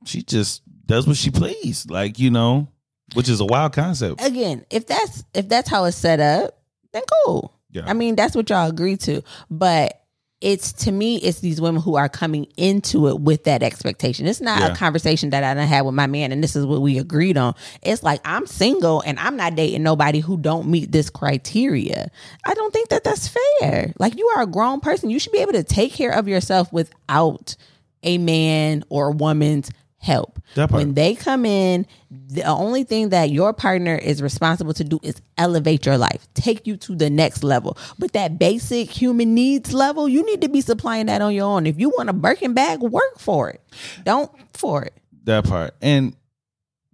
She just does what she please. Like, you know, which is a wild concept. Again, if that's if that's how it's set up, then cool. Yeah. I mean, that's what y'all agree to. But it's to me, it's these women who are coming into it with that expectation. It's not Yeah. a conversation that I had with my man, and this is what we agreed on. It's like I'm single and I'm not dating nobody who don't meet this criteria. I don't think that that's fair. Like you are a grown person, you should be able to take care of yourself without a man or a woman's help. When they come in, the only thing that your partner is responsible to do is elevate your life, take you to the next level. But that basic human needs level, you need to be supplying that on your own. If you want a Birkin bag, work for it. Don't for it. That part. And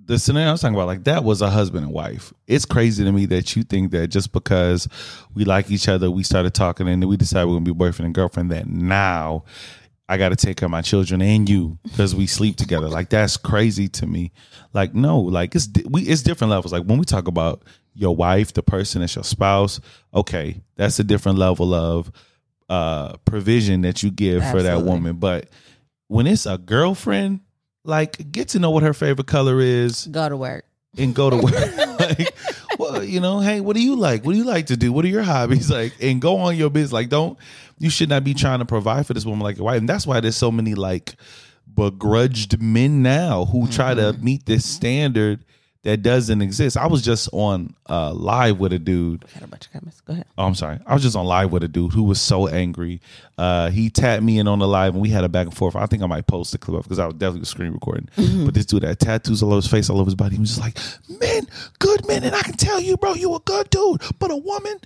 the scenario I was talking about, like that was a husband and wife. It's crazy to me that you think that just because we like each other, we started talking and then we decided we're gonna be boyfriend and girlfriend, that now I gotta take care of my children and you because we sleep together. Like that's crazy to me. Like, no, like it's we it's different levels. Like when we talk about your wife, the person that's your spouse, okay, that's a different level of uh provision that you give for that woman. But when it's a girlfriend, like get to know what her favorite color is Go to work. and go to work. [LAUGHS] like, well, you know, hey, what do you like? What do you like to do? What are your hobbies? [LAUGHS] Like, and go on your business. Like, don't you should not be trying to provide for this woman like your wife. And that's why there's so many like begrudged men now who try to mm-hmm. meet this standard that doesn't exist. I was just on uh live with a dude Got a bunch of comments. Go ahead. Oh, I'm sorry. I was just on live with a dude who was so angry. Uh, he tapped me in on the live and we had a back and forth. I think I might post the clip up because I was definitely screen recording. [LAUGHS] But this dude had tattoos all over his face, all over his body. He was just like, "Men, good men, and I can tell you, bro, you a good dude. But a woman,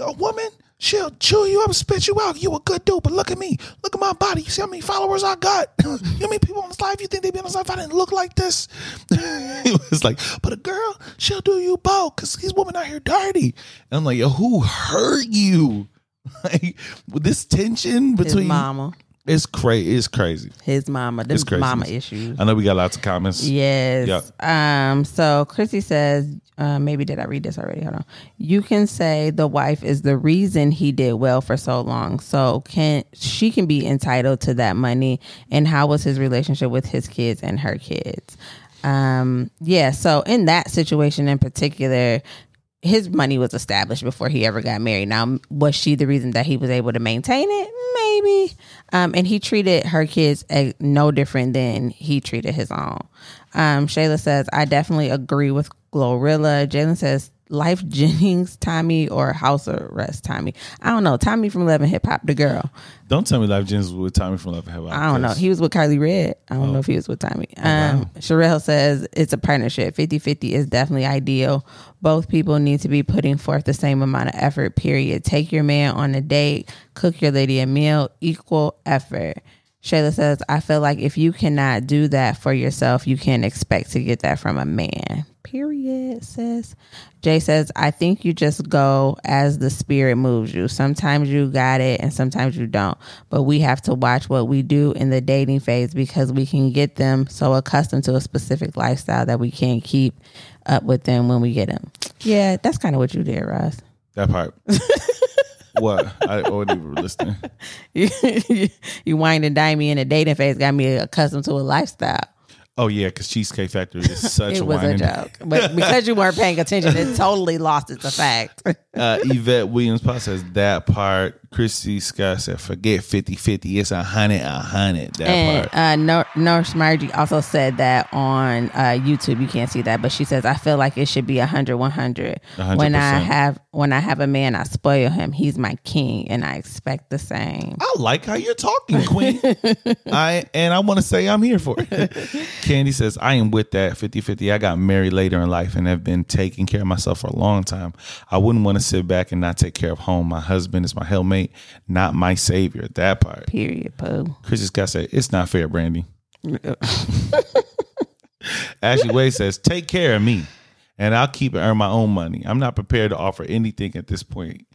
a woman." She'll chew you up spit you out. You a good dude, but look at me. Look at my body. You see how many followers I got? [LAUGHS] you mean people on this live? You think they be on this live? I didn't look like this. [LAUGHS] it was like, but a girl, she'll do you both because these women out here dirty. And I'm like, yo, who hurt you? [LAUGHS] like with this tension His between mama. It's crazy. It's crazy. His mama. Crazy. mama issues. I know we got lots of comments. Yes. Um. So Chrissy says, uh, maybe did I read this already? Hold on. You can say the wife is the reason he did well for so long. So can she can be entitled to that money? And how was his relationship with his kids and her kids? Um. Yeah. So in that situation in particular. His money was established before he ever got married. Now, was she the reason that he was able to maintain it? Maybe. Um, and he treated her kids eh, no different than he treated his own. Um, Shayla says, I definitely agree with Glorilla. Jalen says, Life [LAUGHS] Jennings, Tommy, or House Arrest Tommy. I don't know. Tommie from Love and Hip Hop, the girl. Don't tell me Lyfe Jennings was with Tommie from Love and Hip Hop. I don't know. He was with Kylie Red. I don't know if he was with Tommie. Um, Sherelle says it's a partnership. 50 50 is definitely ideal. Both people need to be putting forth the same amount of effort, period. Take your man on a date, cook your lady a meal, equal effort. Shayla says, I feel like if you cannot do that for yourself, you can't expect to get that from a man. Period, sis. Jay says, I think you just go as the spirit moves you. Sometimes you got it and sometimes you don't. But we have to watch what we do in the dating phase because we can get them so accustomed to a specific lifestyle that we can't keep up with them when we get them. Yeah, that's kind of what you did, Russ. That part. [LAUGHS] what? I wasn't even listening. [LAUGHS] you, you wine and dine me in a dating phase got me accustomed to a lifestyle. Oh yeah, because Cheesecake Factory is such It a was a joke, but because you weren't paying attention, it [LAUGHS] totally lost its effect. Uh, Yvette Williams Pot says that part. Christy Scott said, forget 50 50. It's a hundred, a hundred. That And part. uh, Nor- Nurse Margie also said that on uh, YouTube. You can't see that, but she says I feel like it should be 100, 100. When I have when I have a man, I spoil him. He's my king, and I expect the same. I like how you're talking, Queen. [LAUGHS] I and I want to say I'm here for it. [LAUGHS] Candy says, I am with that 50 50. I got married later in life and have been taking care of myself for a long time. I wouldn't want to sit back and not take care of home. My husband is my helpmate, not my savior. That part. Period. Pooh. Chrissy Scott said, It's not fair, Brandi. [LAUGHS] Ashley Wade says, Take care of me and I'll keep and earn my own money. I'm not prepared to offer anything at this point.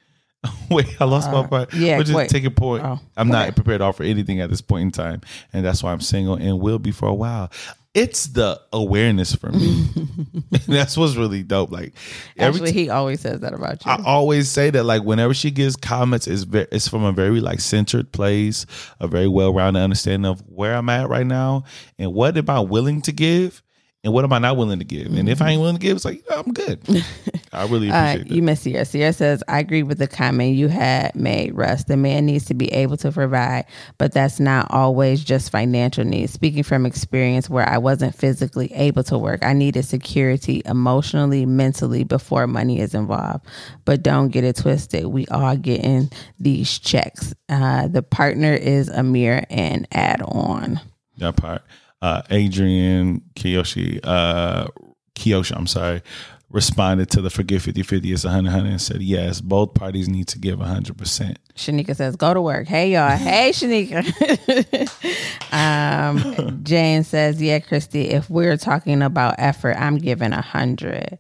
[LAUGHS] wait, I lost my uh, part. yeah, Which is take a point. Oh, I'm not ahead. prepared to offer anything at this point in time. And that's why I'm single and will be for a while. It's the awareness for me. [LAUGHS] [LAUGHS] that's what's really dope. Like Actually, he always says that about you. I always say that like whenever she gives comments, it's very, it's from a very like centered place, a very well rounded understanding of where I'm at right now and what am I willing to give and what am I not willing to give. And if I ain't willing to give, it's like I'm good. [LAUGHS] I really Uh, appreciate that. you miss Sierra. Sierra says, I agree with the comment you had made, Russ. The man needs to be able to provide, but that's not always just financial needs. Speaking from experience where I wasn't physically able to work, I needed security emotionally, mentally before money is involved. But don't get it twisted. We all getting these checks. Uh, the partner is a mere and add on. that part. Uh, Adrian Kiyoshi, uh, Kiyoshi, I'm sorry, responded to the forget 50 50 is 100 100 and said, yes, both parties need to give 100%. Shanika says, "Go to work." Hey y'all. Hey [LAUGHS] Shanika. [LAUGHS] um, Jane says, "Yeah, Christy. If we're talking about effort, I'm giving a hundred.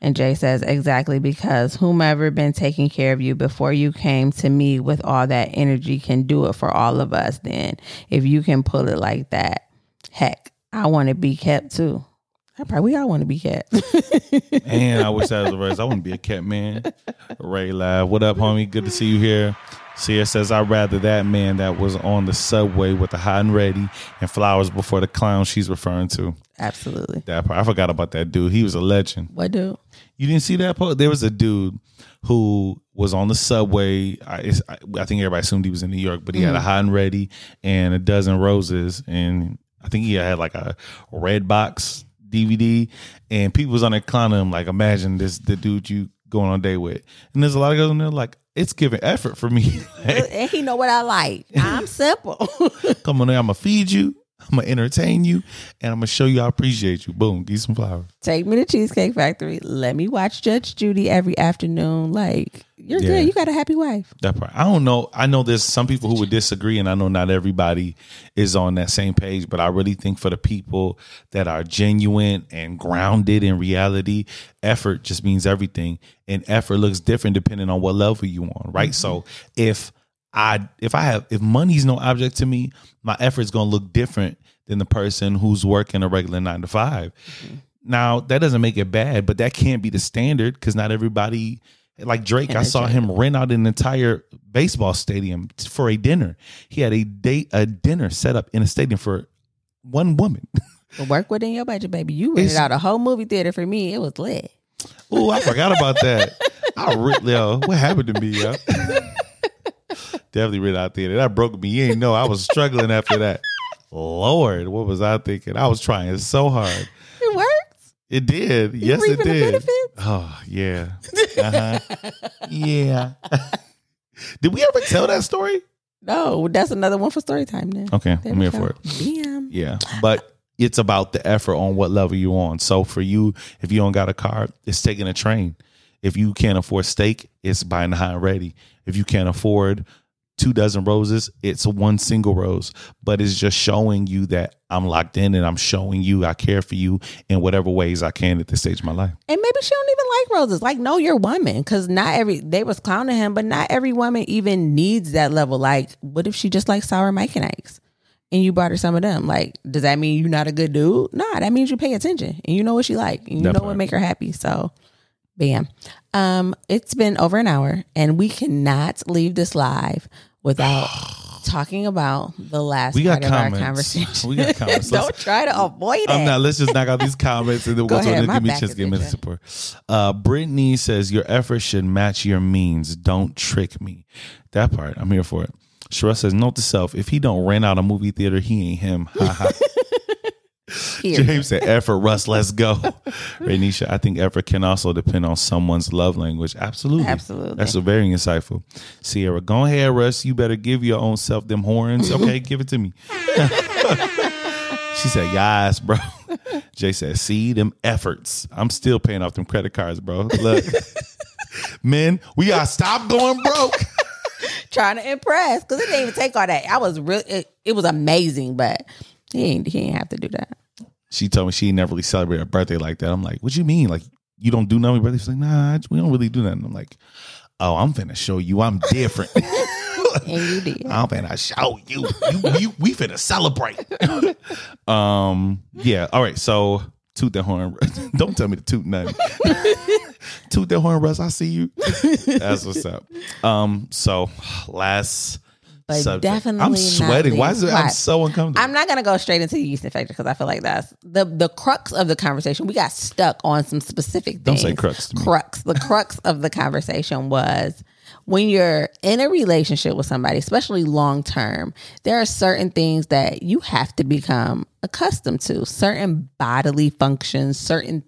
And Jay says, "Exactly because whomever been taking care of you before you came to me with all that energy can do it for all of us. Then, if you can pull it like that, heck, I want to be kept too. I probably we all want to be kept. [LAUGHS] And I wish that was the rest. I want to be a cat man. Ray Live. What up, homie? Good to see you here. Sia says, I'd rather that man that was on the subway with the hot and ready and flowers before the clown she's referring to. Absolutely. That part. I forgot about that dude. He was a legend. What dude? You didn't see that part? There was a dude who was on the subway. I, I, I think everybody assumed he was in New York, but he had a mm-hmm. hot and ready and a dozen roses. And I think he had like a Redbox DVD. And people was on there clowning him, like, imagine this the dude you going on a date with. And there's a lot of guys on there like, it's giving effort for me. [LAUGHS] And he know what I like. [LAUGHS] I'm simple. Come on there, I'm gonna feed you, I'm gonna entertain you, and I'm gonna show you I appreciate you. Boom, give some flowers. take me to Cheesecake Factory. Let me watch Judge Judy every afternoon. Like, you're Yeah. good. You got a happy wife. That part. I don't know. I know there's some people who would disagree, and I know not everybody is on that same page. But I really think for the people that are genuine and grounded in reality, effort just means everything, and effort looks different depending on what level you're on. Right. Mm-hmm. So if I if I have if money's no object to me, my effort's gonna look different than the person who's working a regular nine to 5 mm-hmm. Now that doesn't make it bad, but that can't be the standard because not everybody. Like Drake, I saw him rent out an entire baseball stadium for a dinner. He had a date, a dinner set up in a stadium for one woman. [LAUGHS] Work within your budget, baby. You rented out a whole movie theater for me. It was lit. Oh, I forgot about that. [LAUGHS] I really, yo, what happened to me, yo? [LAUGHS] Definitely read out there. That broke me. You ain't know I was struggling after that. Lord, what was I thinking? I was trying so hard. It works. It did. yes, it did. Oh yeah, uh-huh. yeah. [LAUGHS] did we ever tell that story? No, that's another one for story time then. Okay, There I'm here go. for it. Bam. Yeah, but it's about the effort on what level you on. So for you, if you don't got a car, it's taking a train. If you can't afford steak, it's buying the high and ready. If you can't afford two dozen roses, it's one single rose. But it's just showing you that I'm locked in and I'm showing you I care for you in whatever ways I can at this stage of my life. And maybe she don't even like roses. Like, know your woman, because not every they was clowning him, but not every woman even needs that level. Like, what if she just likes sour Mike and Ikes? And you brought her some of them. Like, does that mean you're not a good dude? Nah, that means you pay attention and you know what she like. And you know what make her happy. So bam. Um, it's been over an hour and we cannot leave this live without [SIGHS] talking about the last We got part of our comments. conversation. We got comments. [LAUGHS] Don't try to avoid it. I'm not. Let's just knock out these [LAUGHS] comments and then we'll Go go, ahead, my Give me a back chance to give me support. Uh, Brittany says your effort should match your means. Don't trick me. That part, I'm here for it. Sherelle says, note to self: if he don't rent out a movie theater, he ain't him. Ha ha. [LAUGHS] Here. James said, effort, Russ, let's go. [LAUGHS] Rainisha, I think effort can also depend on someone's love language. Absolutely. Absolutely. That's a very insightful. Sierra, go ahead, Russ. You better give your own self them horns. [LAUGHS] Okay, give it to me. [LAUGHS] she said, yes, bro. Jay said, see them efforts. I'm still paying off them credit cards, bro. Look. Men, we gotta stop going broke. trying to impress because it didn't even take all that. I was real. It, it was amazing, but he ain't he ain't have to do that. She told me she never really celebrated her birthday like that. I'm like, what do you mean? Like, you don't do nothing birthday? She's like, nah, we don't really do nothing. I'm like, oh, I'm finna show you I'm different. [LAUGHS] And you did. [LAUGHS] I'm finna show you. You, you we finna celebrate. [LAUGHS] um, yeah. All right. So toot that horn. Don't tell me to toot nothing. toot that horn, Russ. I see you. That's what's up. Um, so last But subject. definitely I'm sweating. Why is it? I'm so uncomfortable. I'm not gonna go straight into the yeast infection because I feel like that's the the crux of the conversation. We got stuck on some specific Things. Don't say crux to me. Crux. The crux of the conversation was when you're in a relationship with somebody, especially long term, there are certain things that you have to become accustomed to. Certain bodily functions, certain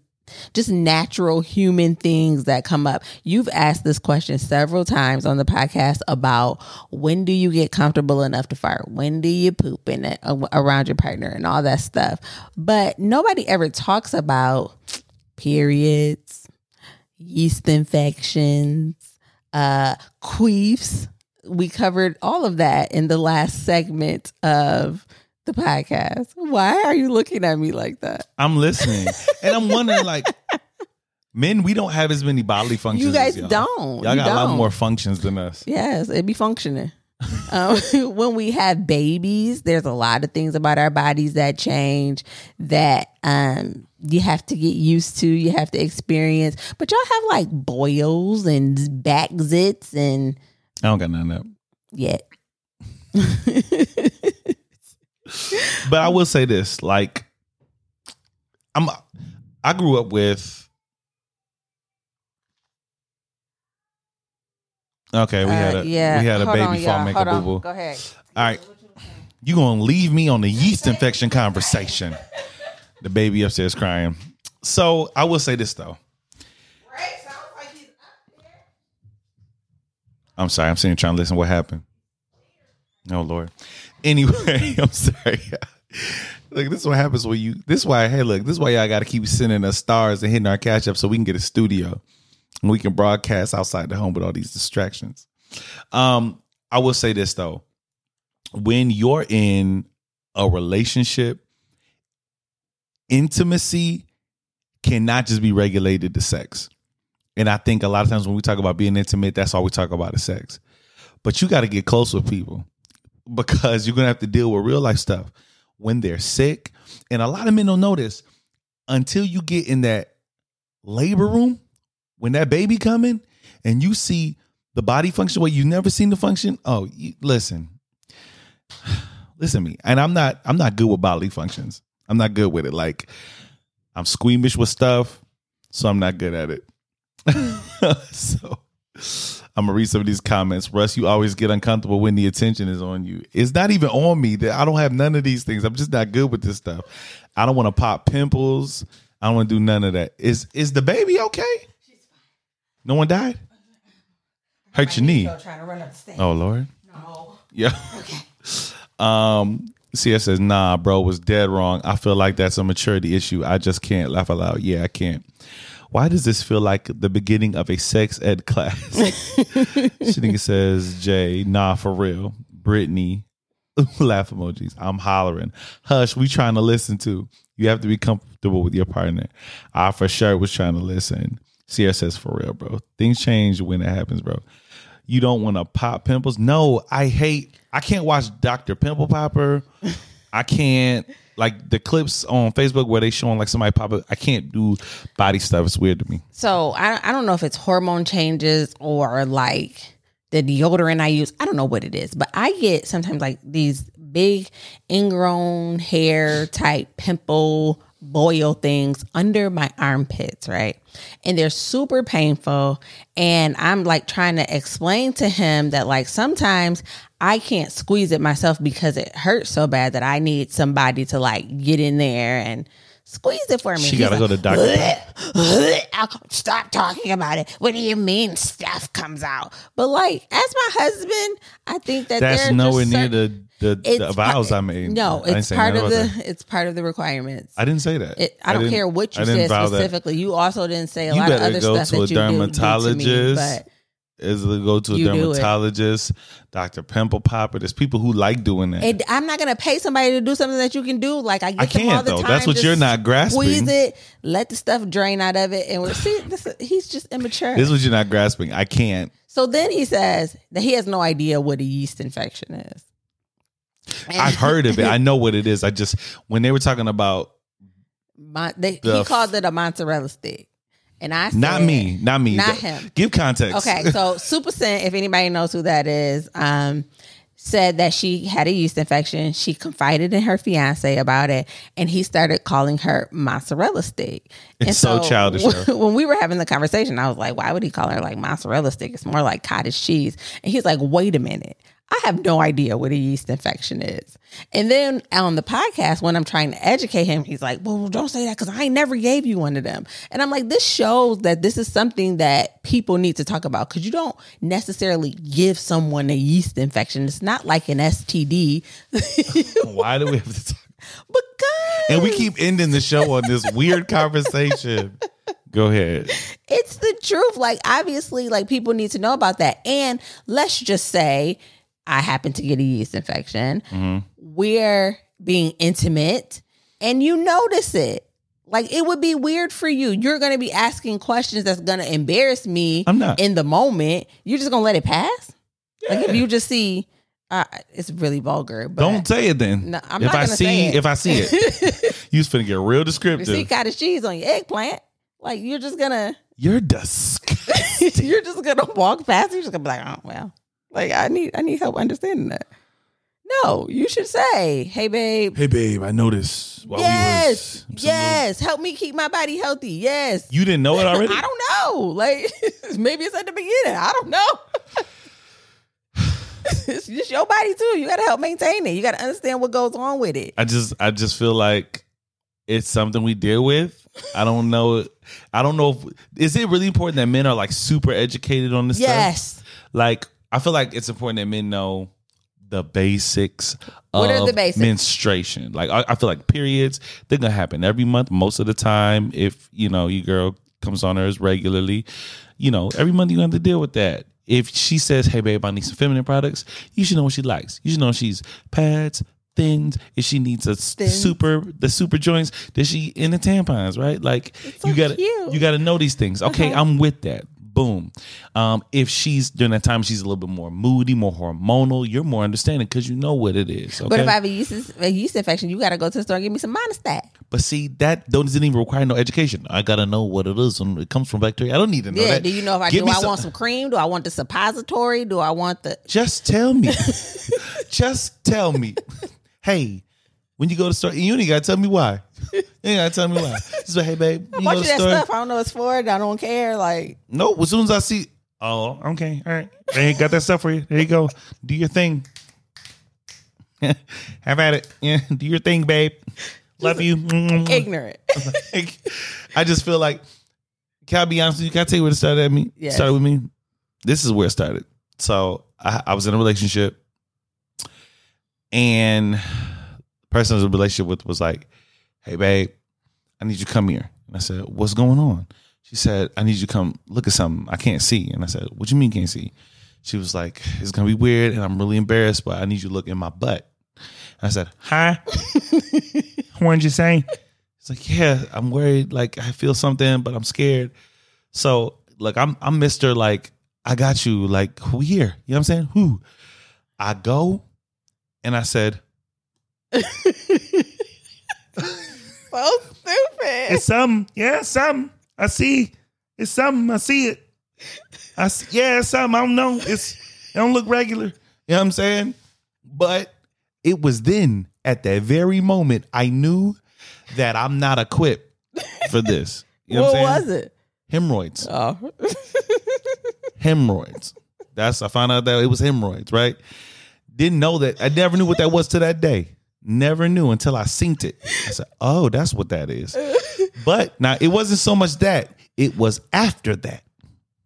just natural human things that come up. You've asked this question several times on the podcast about when do you get comfortable enough to fart? When do you poop in it around your partner and all that stuff? But nobody ever talks about periods, yeast infections, uh, queefs. We covered all of that in the last segment of the podcast. Why are you looking at me like that? I'm listening, and I'm wondering, like, men, we don't have as many bodily functions. You guys as y'all. don't. Y'all You got a lot more functions than us. Yes, it be functioning. um, [LAUGHS] when we have babies, there's a lot of things about our bodies that change that um, you have to get used to, you have to experience. But y'all have like boils and back zits and I don't got none of that. yet. [LAUGHS] But I will say this: like, I'm, I grew up with. Okay, we had Uh, a yeah. we had a Hold baby on, fall make Hold a boo boo. Go ahead. All right, you gonna leave me on the yeast infection conversation? The baby upstairs crying. So I will say this though. I'm sorry. I'm sitting here trying to listen. What happened? Oh Lord. Anyway, [LAUGHS] I'm sorry. Look, this is what happens when you. This is why. Hey, look. This is why y'all got to keep sending us stars and hitting our Cash App so we can get a studio and we can broadcast outside the home with all these distractions. Um, I will say this though, when you're in a relationship, intimacy cannot just be regulated to sex. And I think a lot of times when we talk about being intimate, that's all we talk about is sex. But you got to get close with people because you're to have to deal with real life stuff when they're sick. And a lot of men don't this until you get in that labor room when that baby coming and you see the body function where you never seen the function. Oh, you, listen, [SIGHS] listen to me. And I'm not, I'm not good with bodily functions. I'm not good with it. Like I'm squeamish with stuff, so I'm not good at it. [LAUGHS] so I'm gonna read some of these comments. Russ, you always get uncomfortable when the attention is on you. It's not even on me. That I don't have none of these things. I'm just not good with this stuff. I don't want to pop pimples. I don't want to do none of that. Is is the baby okay? No one died. Hurt your knee. Trying to run up the stairs. Oh Lord. No. Yeah. [LAUGHS] Um, CS says, nah, bro, was dead wrong. I feel like that's a maturity issue. I just can't laugh aloud. Yeah, I can't. Why does this feel like the beginning of a sex ed class? [LAUGHS] she says, Jay, nah, for real. Brittany, [LAUGHS] laugh emojis. I'm hollering. Hush, we trying to listen to. You have to be comfortable with your partner. I for sure was trying to listen. Sierra says, for real, bro. Things change when it happens, bro. You don't want to pop pimples. No, I hate. I can't watch Dr. Pimple Popper. I can't like the clips on Facebook where they showing like somebody pop it. I can't do body stuff. It's weird to me. So I I don't know if it's hormone changes or like the deodorant I use. I don't know what it is, but I get sometimes like these big ingrown hair type pimple boil things under my armpits, right? And they're super painful. And I'm like trying to explain to him that like sometimes I can't squeeze it myself because it hurts so bad that I need somebody to like get in there and squeeze it for me. She gotta go to doctor. [LAUGHS] I'll stop talking about it. What do you mean stuff comes out? But like, as my husband, I think that That's nowhere near certain- the the, the vows part- I made. No, I it's part of the that. it's part of the requirements. I didn't say that. It, I don't care what you said vow that. specifically. You also didn't say a You lot of other go stuff to a that you do- do to me, dermatologist. but Is to go to a You dermatologist, Doctor Pimple Popper. There's people who like doing that. it, I'm not gonna pay somebody to do something that you can do. Like I get I them all can't the though. time. That's what you're not grasping. Squeeze it, let the stuff drain out of it, and we're see. This, he's just immature. This is what you're not grasping. I can't. so then he says that he has no idea what a yeast infection is. I've heard of it. I know what it is. I just when they were talking about Mon- they, The he called it a mozzarella stick, and I said, not me, not me, not him. Give context. Okay, so [LAUGHS] Super Scent, if anybody knows who that is, um, said that she had a yeast infection. She confided in her fiance about it, and he started calling her mozzarella stick. It's and so childish, [LAUGHS] though. When we were having the conversation, I was like, "Why would he call her like mozzarella stick? It's more like cottage cheese." And he's like, "Wait a minute." I have no idea what a yeast infection is. And then on the podcast, when I'm trying to educate him, he's like, Well, don't say that because I ain't never gave you one of them. And I'm like, This shows that this is something that people need to talk about because you don't necessarily give someone a yeast infection. It's not like an STD. [LAUGHS] Why do we have to talk? [LAUGHS] because And we keep ending the show on this weird conversation. Go ahead. it's the truth. Like, obviously, like people need to know about that. And let's just say I happen to get a yeast infection. We're being intimate and you notice it. Like it would be weird for you. You're going to be asking questions that's going to embarrass me I'm not. in the moment. You're just going to let it pass? Like if you just see uh, it's really vulgar, but Don't say it then. No, I'm if not I see, say it. if I see it, [LAUGHS] you just finna get real you descriptive. see cottage cheese on your eggplant. Like you're just gonna You're disgusting. [LAUGHS] you're just gonna walk past. You're just gonna be like, oh well. Like I need I need help understanding that. No, you should say, hey babe. hey, babe, I noticed. While yes, we was, yes. Help me keep my body healthy. Yes. You didn't know it [LAUGHS] already. I don't know. Like [LAUGHS] maybe it's at the beginning. I don't know. [LAUGHS] it's just your body too. You gotta help maintain it. You gotta understand what goes on with it. I just, I just feel like it's something we deal with. I don't know. I don't know. If, is it really important that men are like super educated on this stuff? Yes. Like, I feel like it's important that men know the basics of What are the basics? menstruation. Like, I, I feel like periods, they're to happen every month, most of the time. If, you know, your girl comes on hers regularly, you know, every month you have to deal with that. If she says, hey, babe, I need some feminine products, you should know what she likes. You should know she's pads, thins, if she needs a Thins. super, the super joints, that she in the tampons, right? Like, so you gotta, cute. you gotta know these things. Okay, Uh-huh. I'm with that. Boom. Um, if she's during that time, she's a little bit more moody, more hormonal. You're more understanding because you know what it is. Okay? But if I have a yeast, a yeast infection, you gotta go to the store and give me some Monistat. But see, that doesn't even require no education. I gotta know what it is and it comes from bacteria. I don't need to know Yeah. that. Do you know if I Give do? I some- want some cream. Do I want the suppository? Do I want the? Just tell me. [LAUGHS] Just tell me. [LAUGHS] Hey, when you go to the store, you ain't gotta tell me why. [LAUGHS] You ain't gotta tell me why. Just like, hey, babe, you bunch of that the store. stuff. I don't know what's for. I don't care. Like No, as soon as I see, oh, okay, all right, I ain't got that stuff for you. There you go. Do your thing. [LAUGHS] Have at it. Yeah, do your thing, babe. Love you. ignorant. Like, [LAUGHS] I just feel like, can I be honest with you? Can I tell you where it started at me? Yes. Started with me. This is where it started. So I, I was in a relationship, and the person I was in a relationship with was like, "Hey, babe, I need you to come here." And I said, "What's going on?" She said, I need you to come look at something. I can't see. And I said, What you mean can't see? She was like, It's gonna be weird and I'm really embarrassed, but I need you to look in my butt. And I said, Huh? [LAUGHS] what did you say? It's like, Yeah, I'm worried. Like I feel something, but I'm scared. So like, I'm I'm Mr. Like, I got you. Like, who here? You know what I'm saying? Who? I go and I said, [LAUGHS] So stupid. It's something. Yeah, something. I see. It's something. I see it. I see, yeah, it's something. I don't know. It's it don't look regular. You know what I'm saying? But it was then at that very moment I knew that I'm not equipped for this. You know what [LAUGHS] what, was it? Hemorrhoids. Oh, [LAUGHS] Hemorrhoids. That's I found out that it was hemorrhoids, right? Didn't know that. I never knew what that was to that day. Never knew until I synced it. I said, "Oh, that's what that is." But now it wasn't so much that; it was after that.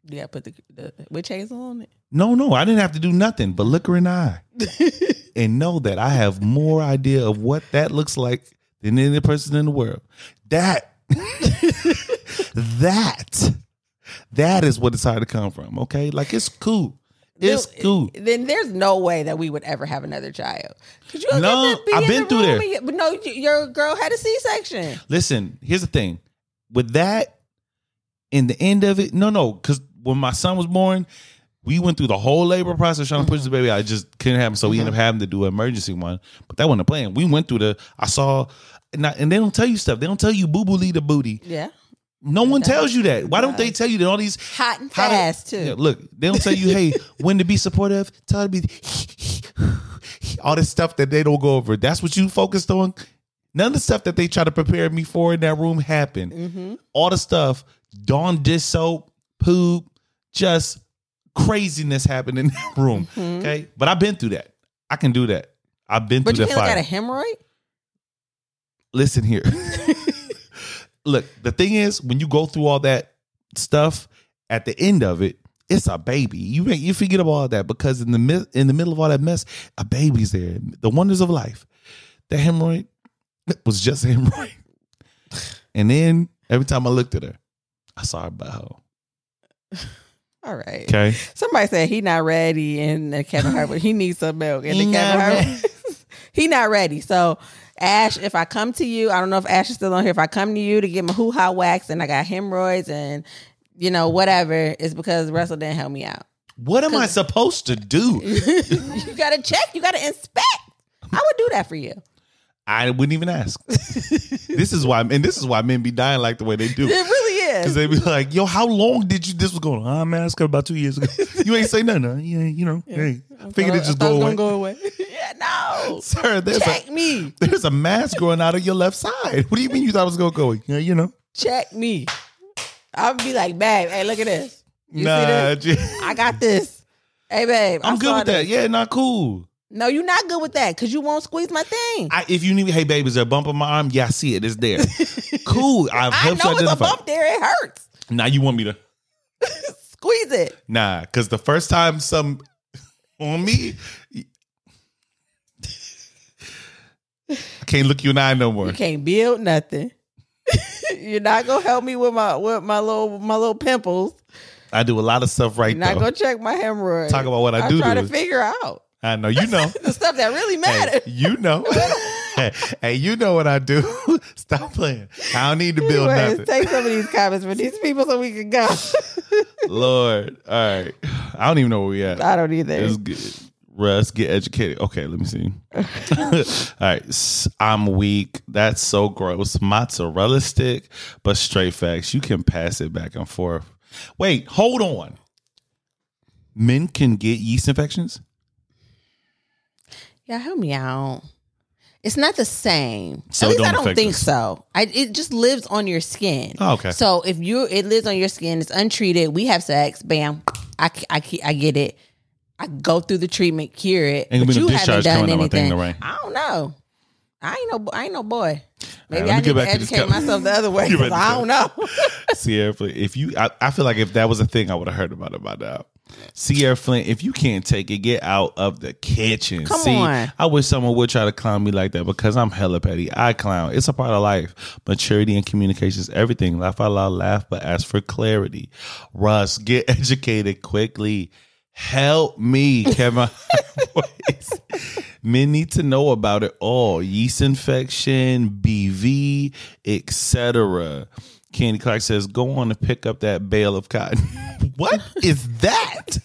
yeah. Put the, the witch hazel on it. No, no, I didn't have to do nothing but look her in the eye [LAUGHS] and know that I have more idea of what that looks like than any person in the world. That, [LAUGHS] that, that is what it's hard to come from. Okay, like it's cool. It's Then- cool. Then there's no way that we would ever have another child. Could you No, being I've been the through there. you- But no, your girl had a C-section. Listen, here's the thing. With that, in the end of it, no, no, because when my son was born, we went through the whole labor process trying to push the baby out. It just couldn't happen. So we ended up having to do an emergency one. But that wasn't a plan. We went through the, I saw, and, I, and they don't tell you stuff. They don't tell you boo boo lead the booty. Yeah, No one tells you that. Why don't they tell you that all these hot and how to- fast too. Yeah, look, they don't tell you, hey, [LAUGHS] when to be supportive, tell to be [LAUGHS] all this stuff that they don't go over. That's what you focused on. None of the stuff that they try to prepare me for in that room happened. Mm-hmm. All the stuff, Dawn dish soap, poop, just craziness happened in [LAUGHS] that room. Okay. But I've been through that. I can do that. I've been Mm-hmm. But through you that can't look fire. at a hemorrhoid. Listen here. Look, the thing is, when you go through all that stuff, at the end of it, it's a baby. You you forget about all that because in the in the middle of all that mess, a baby's there. The wonders of life. The hemorrhoid was just a [LAUGHS] hemorrhoid. And then every time I looked at her, I saw her butthole. [LAUGHS] All right. Okay. Somebody said he not ready and the Kevin [LAUGHS] Hart, but he needs some milk. And the Kevin Hart, he not ready. So Ash, if I come to you, I don't know if Ash is still on here. If I come to you to get my hoo ha wax and I got hemorrhoids and you know whatever, it's because Russell didn't help me out. What am I supposed to do? [LAUGHS] you got to check. You got to inspect. I would do that for you. I wouldn't even ask. this is why, and this is why men be dying like the way they do. It really is. they be like, "Yo, how long did you? This was going on. Ah, I'm asking about two years ago. You ain't say nothing. Huh? Yeah, you know. Hey, I figured it just go away. go [LAUGHS] away. yeah, no. Sir, there's Check a me. there's a mass growing out of your left side. What do you mean you thought it was gonna go? away? Yeah, you know. Check me. I'll be like, babe, hey, look at this. You nah, see this? [LAUGHS] I got this. Hey, babe. I I'm good saw with that. this. Yeah, not cool. No, you're not good with that because you won't squeeze my thing. I, I, if you need, hey, baby, is there a bump on my arm? Yeah, I see it. It's there. [LAUGHS] cool. I've helped know you it's a identify. bump there. It hurts. Now you want me to? [LAUGHS] Squeeze it. Nah, because the first time some on me, I can't look you in the eye no more. You can't build nothing. [LAUGHS] you're not gonna help me with my with my little my little pimples. I do a lot of stuff right You're not though. gonna check my hemorrhoids. Talk about what I I'm do trying do. to figure out I know you know. [LAUGHS] the stuff that really hey, matters. you know. [LAUGHS] hey, hey, you know what I do. [LAUGHS] Stop playing. I don't need to build Anyways, nothing. take some of these comments for these people so we can go. Lord. All right. I don't even know where we at. I don't either. It's good. Russ, get educated. Okay, let me see. all right, I'm weak. That's so gross. Mozzarella stick, but straight facts. You can pass it back and forth. Wait, hold on. Men can get yeast infections? Yeah, help me out. It's not the same. So At least don't I don't affect think us. so. I, it just lives on your skin. Oh, okay. So if you it lives on your skin, it's untreated. We have sex, bam. I, I, I get it. I go through the treatment, cure it. Ain't gonna but be no you haven't discharge done coming out my thing, anything. though, right? I don't know. I ain't no. I ain't no boy. Maybe let me I get need to back to this educate myself the other [LAUGHS] way. Get back 'cause to I don't know. [LAUGHS] Sierra, if you, I, I feel like if that was a thing, I would have heard about it by now. Sierra Flint, if you can't take it, get out of the kitchen. Come See, on. I wish someone would try to clown me like that because I'm hella petty. I clown. It's a part of life. Maturity and communication is everything. Laugh out loud, laugh, but ask for clarity. Russ, get [LAUGHS] educated quickly. Help me, Kevin. [LAUGHS] Men need to know about it all. Yeast infection, BV, etc. Candy Clark says, go on and pick up that bale of cotton. [LAUGHS] what is that?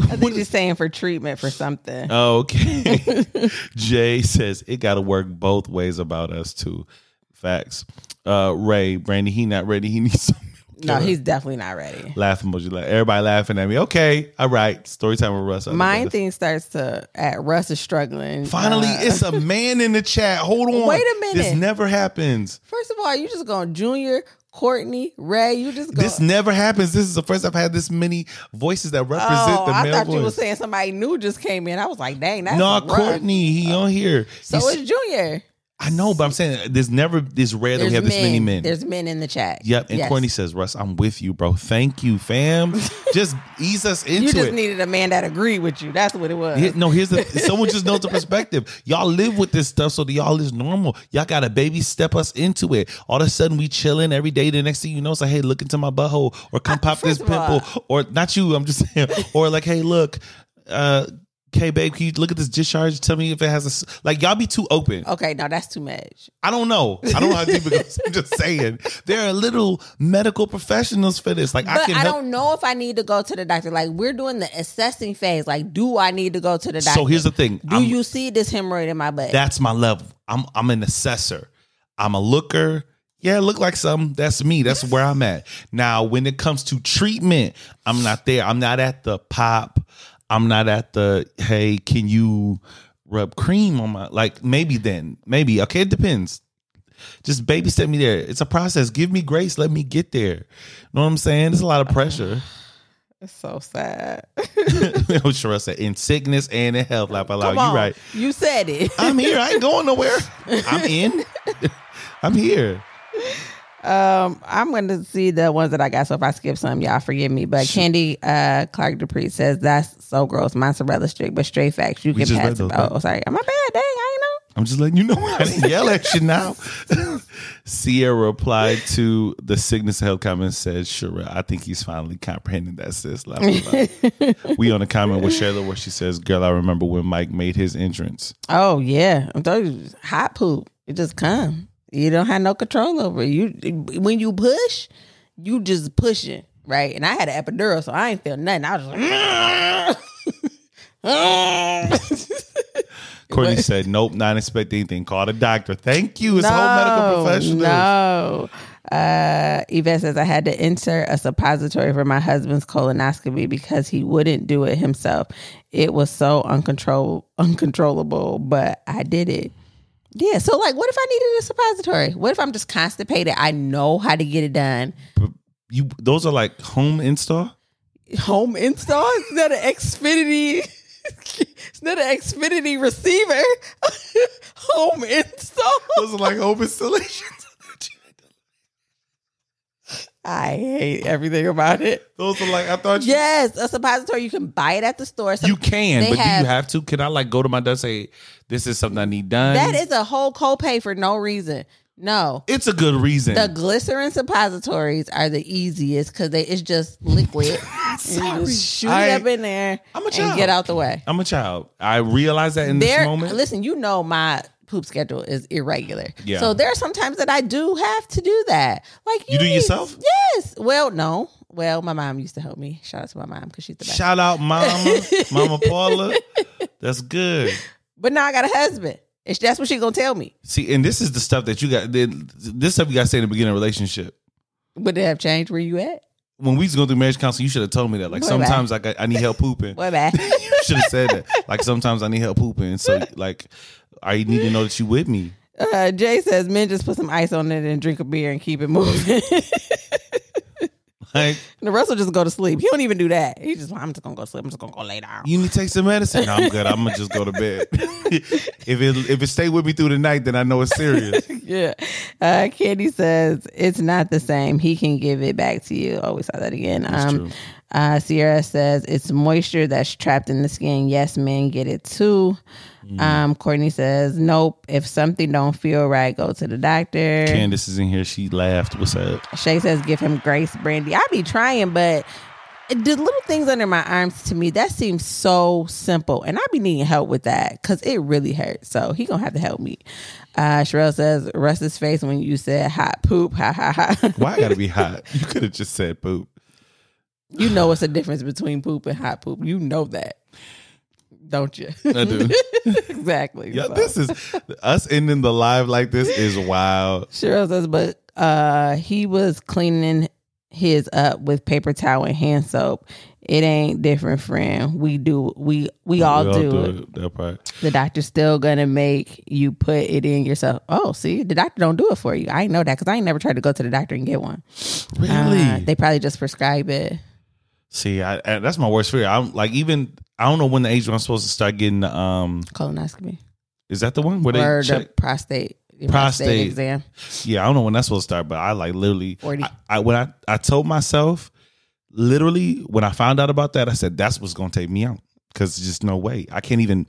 I think she's saying for treatment for something. Okay. [LAUGHS] Jay says it got to work both ways about us too. Facts. Uh, Ray, Brandi, he not ready. He needs some. No, he's definitely not ready. laughing emoji. Like everybody laughing at me. Okay, all right. Story time with Russ. Mine thing starts to at Russ is struggling. Finally, Uh, it's a [LAUGHS] man in the chat. Hold on. Wait a minute. This never happens. first of all, you just going Junior, Courtney, Ray. You just go. This never happens. This is the first I've had this many voices that represent oh, the I male thought voice. you were saying somebody new just came in. I was like, dang, that's no. Courtney, he on here. So He's- it's Junior. I know, but I'm saying there's never this rare that we have this many men. There's men in the chat. Yep, and Yes. Courtney says, "Russ, I'm with you, bro. Thank you, fam. [LAUGHS] just ease us into it. You just it." needed a man that agreed with you. That's what it was. Here- no, here's the [LAUGHS] someone just knows the perspective. Y'all live with this stuff, so to y'all is normal. Y'all got to baby step us into it. All of a sudden, we chilling every day. The next thing you know, it's like, hey, look into my butthole, or come [LAUGHS] pop this First of all- pimple, or not you. I'm just saying, or like, hey, look, uh, okay, babe, can you look at this discharge? Tell me if it has a like. Y'all be too open. Okay, no, that's too much. I don't know. I don't know how deep it goes. I'm just saying there are little medical professionals for this. Like I But can I, help. don't know if I need to go to the doctor. Like we're doing the assessing phase. Like, do I need to go to the doctor? So here's the thing. Do I'm- you see this hemorrhoid in my butt? That's my level. I'm I'm an assessor. I'm a looker. Yeah, look like something. That's me. That's where I'm at. Now, when it comes to treatment, I'm not there. I'm not at the pop. I'm not at the hey, can you rub cream on my like maybe then. Maybe. Okay, it depends. Just baby step me there. It's a process. Give me grace. Let me get there. you Know what I'm saying? There's a lot of pressure. [LAUGHS] it's so sad. [LAUGHS] I'm sure I said in sickness and in health. Loud. Come You right. You said it. I'm here. I ain't going nowhere. I'm in. [LAUGHS] I'm here. Um, I'm going to see the ones that I got. So if I skip some, y'all forgive me. But Candy uh, Clark Dupree says that's so gross. Mozzarella strict, but straight facts. You We can pass it. those? Oh, sorry. Am I bad? Dang, I ain't know. I'm just letting you know. [LAUGHS] I didn't yell at you now. [LAUGHS] Sierra replied to the Cygnus Health comment said, Sure, I think he's finally comprehending that, sis. Loud. [LAUGHS] we on a comment with Shayla where she says, Girl, I remember when Mike made his entrance. Oh yeah, I'm telling you, hot poop. It just come. You don't have no control over it. You when you push, you just pushing right. And I had an epidural, so I ain't feel nothing. I was just. [LAUGHS] Courtney said, Nope, not expect anything. Call the doctor. Thank you. It's a whole medical professional. No. Uh, Yvette says I had to insert a suppository for my husband's colonoscopy because he wouldn't do it himself. It was so uncontrol uncontrollable, but I did it. Yeah. So like, what if I needed a suppository? What if I'm just constipated? I know how to get it done. You those are like home install? Home install? It's not an Xfinity. it's not an Xfinity receiver. [LAUGHS] Home install. Those are like home installations. I hate everything about it. Those are like I thought you Yes, a suppository. You can buy it at the store. Some- You can, but do you have to? Can I like go to my desk and say this is something I need done? That is a whole copay for no reason. No. it's a good reason. The glycerin suppositories are the easiest because they it's just liquid. [LAUGHS] Sorry. you shoot I- it up in there I'm a and child. get out the way. I'm a child. I realize that in this moment. listen, you know my poop schedule is irregular. Yeah. So there are some times that I do have to do that. Like You do need- yourself? Yes. Well, no. Well, my mom used to help me. Shout out to my mom because she's the best. Shout out, Mama, [LAUGHS] Mama Paula. That's good. but now I got a husband. It's that's what she's gonna tell me. See, and this is the stuff that you got. This stuff you got to say in the beginning of a relationship. Would it have changed where you at? When we was going through marriage counseling, you should have told me that. Like Boy, sometimes I got, I need help pooping. What bad? [LAUGHS] you should have said that. Like sometimes I need help pooping. So [LAUGHS] like, I need to know that you with me. Uh, Jay says men just put some ice on it and drink a beer and keep it moving. [LAUGHS] Like the rest will just go to sleep. He don't even do that. He just I'm just gonna go to sleep. I'm just gonna go lay down. you need to take some medicine. No, I'm good. I'm gonna just go to bed. [LAUGHS] if it if it stay with me through the night, then I know it's serious. [LAUGHS] yeah. Uh, Candy says it's not the same. He can give it back to you. Oh, we saw that again. That's um, true. Uh, Sierra says it's moisture that's trapped in the skin. Yes, men get it too. Um, Courtney says nope. If something don't feel right, go to the doctor. Candace is in here. She laughed. What's up? Shay says give him grace, Brandi. I be trying, but the little things under my arms to me that seems so simple, and I be needing help with that because it really hurts. So he gonna have to help me. Uh, Sherelle says rest his face when you said hot poop. Ha ha ha. Why I gotta be [LAUGHS] hot? You could have just said poop. You know what's the difference between poop and hot poop. You know that, don't you? I do. [LAUGHS] exactly. Yeah, So. this is us ending the live like this is wild. Cheryl says, but uh, he was cleaning his up with paper towel and hand soap. It ain't different, friend. We do. We we all, do, it. That part. The doctor's still gonna make you put it in yourself. Oh, see, the doctor don't do it for you. I know that because I ain't never tried to go to the doctor and get one. Really? Uh, they probably just prescribe it. See, I, I, that's my worst fear. I'm like even I don't know when the age when I'm supposed to start getting the um. Colonoscopy Is that the one where they or the check? prostate Prostate. exam. Yeah, I don't know when that's supposed to start, but I like literally. 40. I, I when I I told myself, literally when I found out about that, I said that's what's gonna take me out because just no way I can't even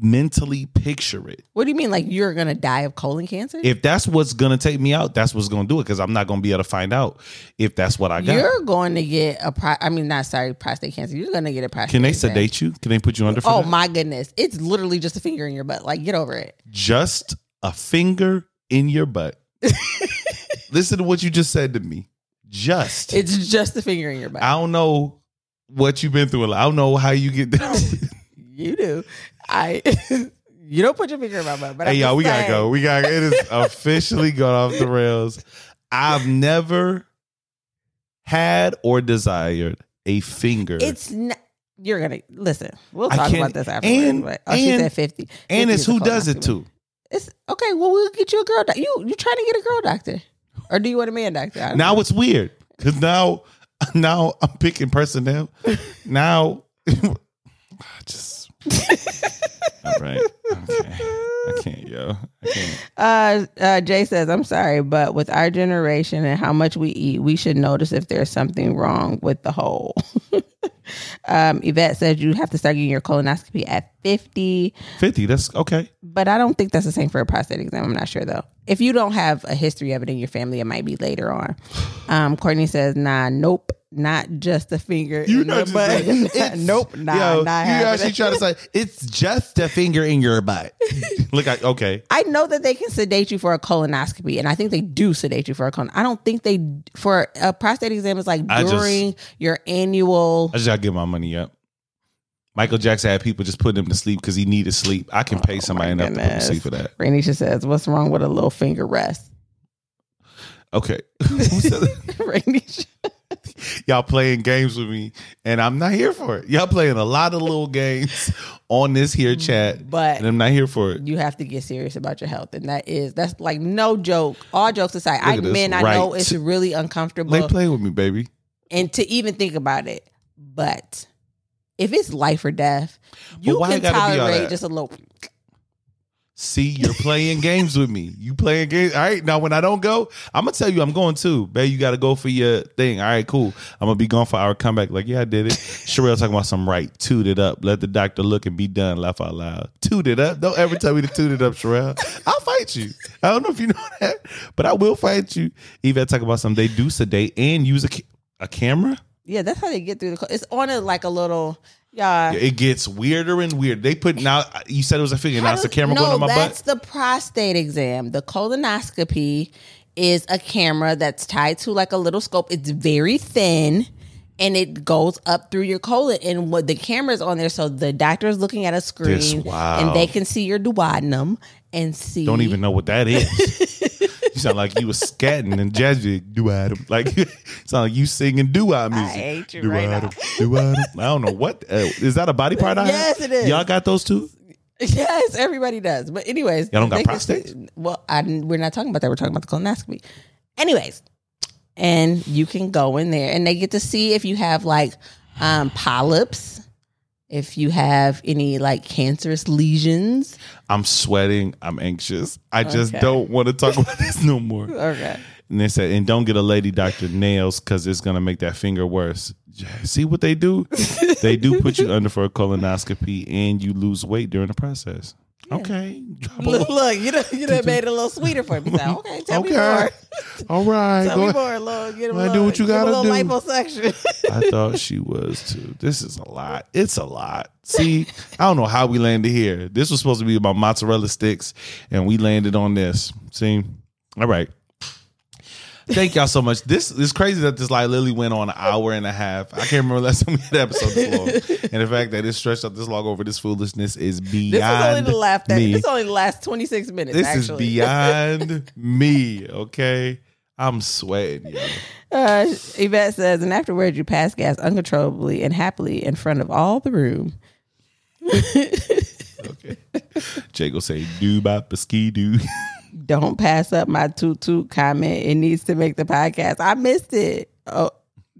mentally picture it. What do you mean? Like you're gonna die of colon cancer? If that's what's gonna take me out, that's what's gonna do it because I'm not gonna be able to find out if that's what I got. You're going to get a pro- I mean, not sorry, prostate cancer. You're to get a prostate. Can they exam. sedate you? Can they put you under? For Oh that? my goodness! It's literally just a finger in your butt. Like, get over it. just a finger in your butt. [LAUGHS] Listen to what you just said to me. Just. It's just a finger in your butt. I don't know what you've been through. I don't know how you get [LAUGHS] down. you do. I. [LAUGHS] you don't put your finger in my butt. But hey I'm y'all, we gotta go. We got to it is [LAUGHS] officially gone off the rails. I've never had or desired a finger. It's not. You're gonna listen. We'll talk about this afterwards. and- but, oh, she and- said fifty. and it's who does it to. It's okay. Well, we'll get you a girl. Doc- you you trying to get a girl doctor, or do you want a man doctor? Now it's weird because now, [LAUGHS] now I'm picking personnel. Now, I just all right. Okay, I can't, yo. I can't. Uh, uh, Jay says, I'm sorry, but with our generation and how much we eat, we should notice if there's something wrong with the whole. [LAUGHS] um, Yvette says you have to start getting your colonoscopy at 50, Fifty. That's okay. but I don't think that's the same for a prostate exam. I'm not sure though. If you don't have a history of it in your family, it might be later on. Um, Courtney says, nah, nope, not just a finger. You in know, the butt. [LAUGHS] nope, nah, yo, not you actually try to say it's just a finger in your butt. [LAUGHS] Look, I, okay. I know that they can sedate you for a colonoscopy, and I think they do sedate you for a colon. I don't think they for a prostate exam is like I just- during your annual. I just my money up. Michael Jackson had people just putting him to sleep because he needed sleep. I can pay oh somebody Oh my enough to put him to sleep for that. Ranisha says, "What's wrong with a little finger rest?" Okay. [LAUGHS] [LAUGHS] Who said that? Ranisha, [LAUGHS] Y'all playing games with me, and I'm not here for it. Y'all playing a lot of little games on this here mm, chat, but and I'm not here for it. you have to get serious about your health, and that is that's like no joke. All jokes aside, I at this. men, I know it's really uncomfortable, They play with me, baby. and to even think about it, but if it's life or death, you why can it gotta be all tolerate just a little. See, you're playing games with me. You playing games. All right. Now, when I don't go, I'm gonna tell you I'm going too. Babe, you got to go for your thing. All right, cool. I'm gonna be gone for our comeback. Like, yeah, I did it. Sherelle talking about some right. Toot it up. Let the doctor look and be done. Laugh out loud. Toot it up. Don't ever tell me to toot it up, Sherelle. I'll fight you. I don't know if you know that, but I will fight you. Yvette talking about something. They do sedate and use a, ca- a camera. Yeah, that's how they get through the. It's on it like a little. Yeah. It gets weirder and weird. They put now. You said it was a figure. Now it's a camera no, going on my that's butt. That's the prostate exam. The colonoscopy is a camera that's tied to like a little scope. It's very thin and it goes up through your colon. And what the camera's on there, so the doctor is looking at a screen wow. and they can see your duodenum and see. Don't even know what that is. [LAUGHS] you sound like you was scatting and jazzy do Adam. Like [LAUGHS] sound like you singing do I music. hate you Do right Adam, do Adam. I don't know what uh, is that a body part I have? Yes, it is. Y'all got those too? Yes, everybody does. But anyways, Y'all don't got they can prostates? see- well, I, we're not talking about that. We're talking about the colonoscopy. Anyways, and you can go in there, and they get to see if you have like um, polyps, if you have any like cancerous lesions. I'm sweating. I'm anxious. I just Okay. don't want to talk about [LAUGHS] this no more. Okay. And they said, and don't get a lady doctor nails because it's gonna make that finger worse. See what they do? [LAUGHS] they do put you under for a colonoscopy, and you lose weight during the process. Okay, Look, little- look, you done, you done made it a little sweeter for me. So, okay, tell me Okay. more. [LAUGHS] all right. Tell go me more, Lord. Get him a I do what you gotta a little do. liposuction. [LAUGHS] I thought she was too. This is a lot. It's a lot. See, I don't know how we landed here. This was supposed to be about mozzarella sticks, and we landed on this. See, all right. Thank y'all so much. This is crazy that this like literally went on an hour and a half. I can't remember last [LAUGHS] time we had an episode this long, and the fact that it stretched out this long over this foolishness is beyond this is only the that me. this only the last 26 minutes. This actually. is beyond [LAUGHS] me. Okay, I'm sweating. Yo. Uh, Yvette says, and afterwards you pass gas uncontrollably and happily in front of all the room. [LAUGHS] Okay, Jay will say do bop ski do. Don't pass up my toot toot comment. It needs to make the podcast. I missed it. Oh,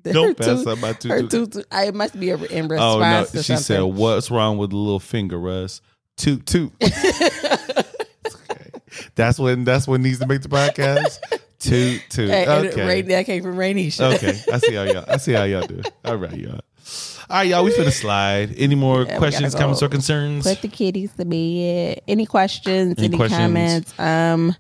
Don't pass toot- up my toot her toot. It must be a, in response Oh no, she something. said, "What's wrong with the little finger, Russ? Toot [LAUGHS] toot." okay. That's when that's what needs to make the podcast. Toot toot. Okay. Rain- that came from Rainy. okay. I see how y'all. I see how y'all do. All right, y'all. All right, y'all. We finna [LAUGHS] slide. Any more we questions, gotta comments, or concerns? Put the kitties to bed. Any questions? Any Any, questions? comments? Um,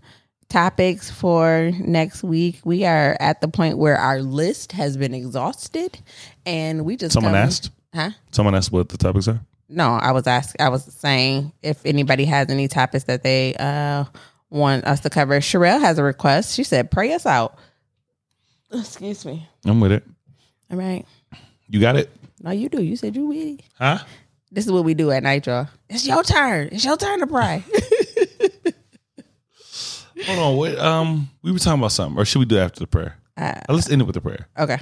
topics for next week. We are at the point where our list has been exhausted, and we just Someone come- asked. huh? Someone asked what the topics are. No, I was asking. I was saying if anybody has any topics that they uh want us to cover. Sherelle has a request. She said, "Pray us out." [SIGHS] Excuse me. I'm with it. All right. You got it, No, you do. You said you witty. huh? This is what we do at night, y'all. It's your turn. It's your turn to pray. [LAUGHS] Hold on. Wait. Um, we were talking about something, or should we do it after the prayer? Uh, Uh, Let's end it with the prayer. okay.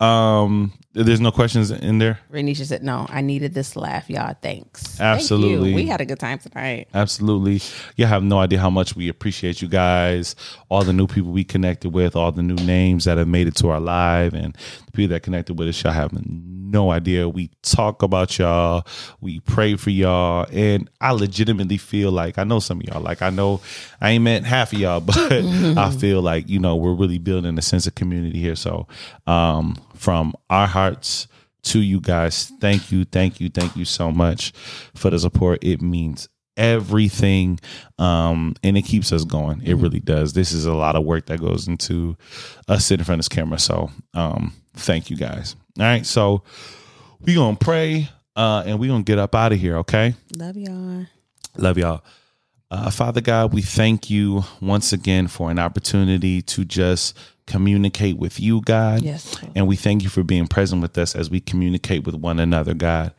Um, there's no questions in there. Renisha said, "No, I needed this laugh, y'all. Thanks. Thank. Absolutely. We had a good time tonight. Absolutely. You have no idea how much we appreciate you guys, all the new people we connected with, all the new names that have made it to our live, and the people that connected with us. Y'all have no idea. We talk about y'all, we pray for y'all, and I legitimately feel like I know some of y'all. Like I know I ain't met half of y'all, [LAUGHS] but I feel like you know we're really building a sense of community here. So, um, from our hearts to you guys. Thank you, thank you, thank you so much for the support. It means everything um and it keeps us going it really does this is a lot of work that goes into us sitting in front of this camera so um thank you guys all right so we gonna pray uh and we gonna get up out of here okay Love y'all. Love y'all. Uh, Father God, we thank you once again for an opportunity to just communicate with you, God. Yes. And we thank you for being present with us as we communicate with one another, God.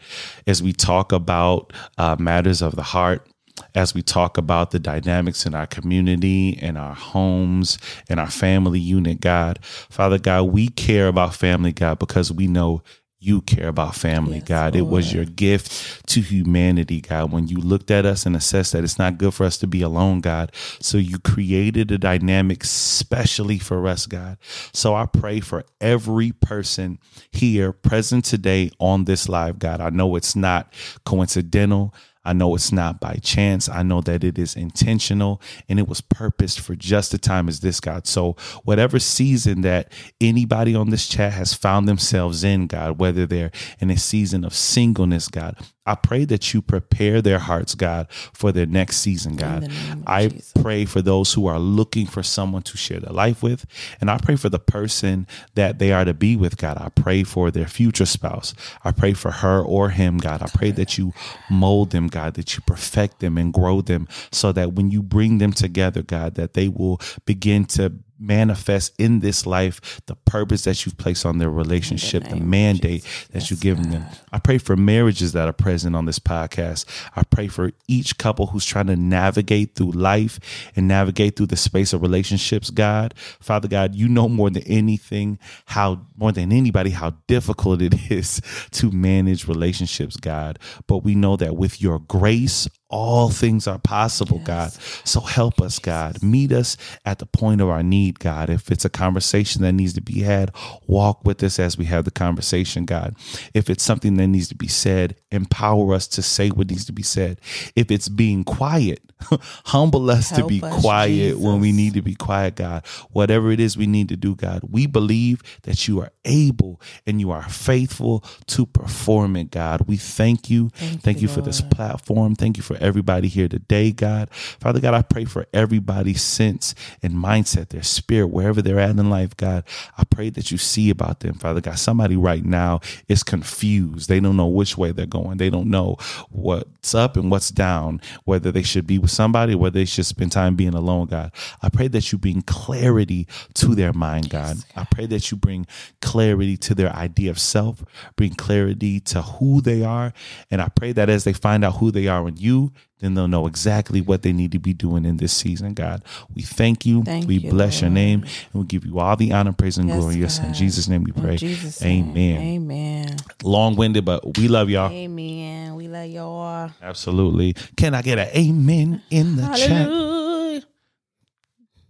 As we talk about uh, matters of the heart, as we talk about the dynamics in our community, in our homes, in our family unit, God. Father God, we care about family, God, because we know you care about family, Yes, God. It was your gift to humanity, God, when you looked at us and assessed that it's not good for us to be alone, God. So you created a dynamic specially for us, God. So I pray for every person here present today on this live, God. I know it's not coincidental. I know it's not by chance. I know that it is intentional and it was purposed for just the time as this, God. So, whatever season that anybody on this chat has found themselves in, God, whether they're in a season of singleness, God, I pray that you prepare their hearts, God, for their next season, God. the name of I Jesus. pray for those who are looking for someone to share their life with. And I pray for the person that they are to be with, God. I pray for their future spouse. I pray for her or him, God. I pray that you mold them, God, that you perfect them and grow them so that when you bring them together, God, that they will begin to manifest in this life the purpose that you've placed on their relationship, the mandate that Yes, you've given them. I pray for marriages that are present on this podcast. I pray for each couple who's trying to navigate through life and navigate through the space of relationships, God. Father God, you know more than anything how more than anybody how difficult it [LAUGHS] is to manage relationships, God. But we know that with your grace, all things are possible, God. So help us, God. Meet us at the point of our need, God. If it's a conversation that needs to be had, walk with us as we have the conversation, God. If it's something that needs to be said, empower us to say what needs to be said. If it's being quiet, [LAUGHS] humble us to be us, quiet when we need to be quiet, God. Whatever it is we need to do, God, we believe that you are able and you are faithful to perform it, God. We thank you. Thank, you, for this platform. Thank you for everybody here today, God. Father God, I pray for everybody's sense and mindset, their spirit, wherever they're at in life, God. I pray that you see about them, Father God. Somebody right now is confused. They don't know which way they're going. They don't know what's up and what's down, whether they should be with somebody whether they should spend time being alone, God. I pray that you bring clarity to their mind, God. I pray that you bring clarity to their idea of self, bring clarity to who they are. And I pray that as they find out who they are in you, then they'll know exactly what they need to be doing in this season, God. We thank you. Thank we you, bless your name. And we give you all the honor, praise, and Yes, glory. Yes, in God. Jesus' name we pray. Jesus' name. Amen. Amen. Long winded, but we love y'all. Amen. We love y'all. Absolutely. Can I get an amen in the chat?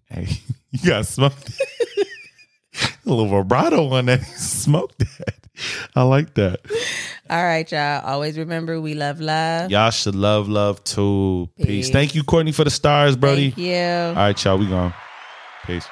Hey, [LAUGHS] you got smoked. [LAUGHS] a little vibrato on that. [LAUGHS] Smoked that. [LAUGHS] I like that. All right, y'all. Always remember we love love. Y'all should love, love too. Peace. Peace. Thank you, Courtney, for the stars, Brody. Thank you. All right, y'all. We gone. Peace.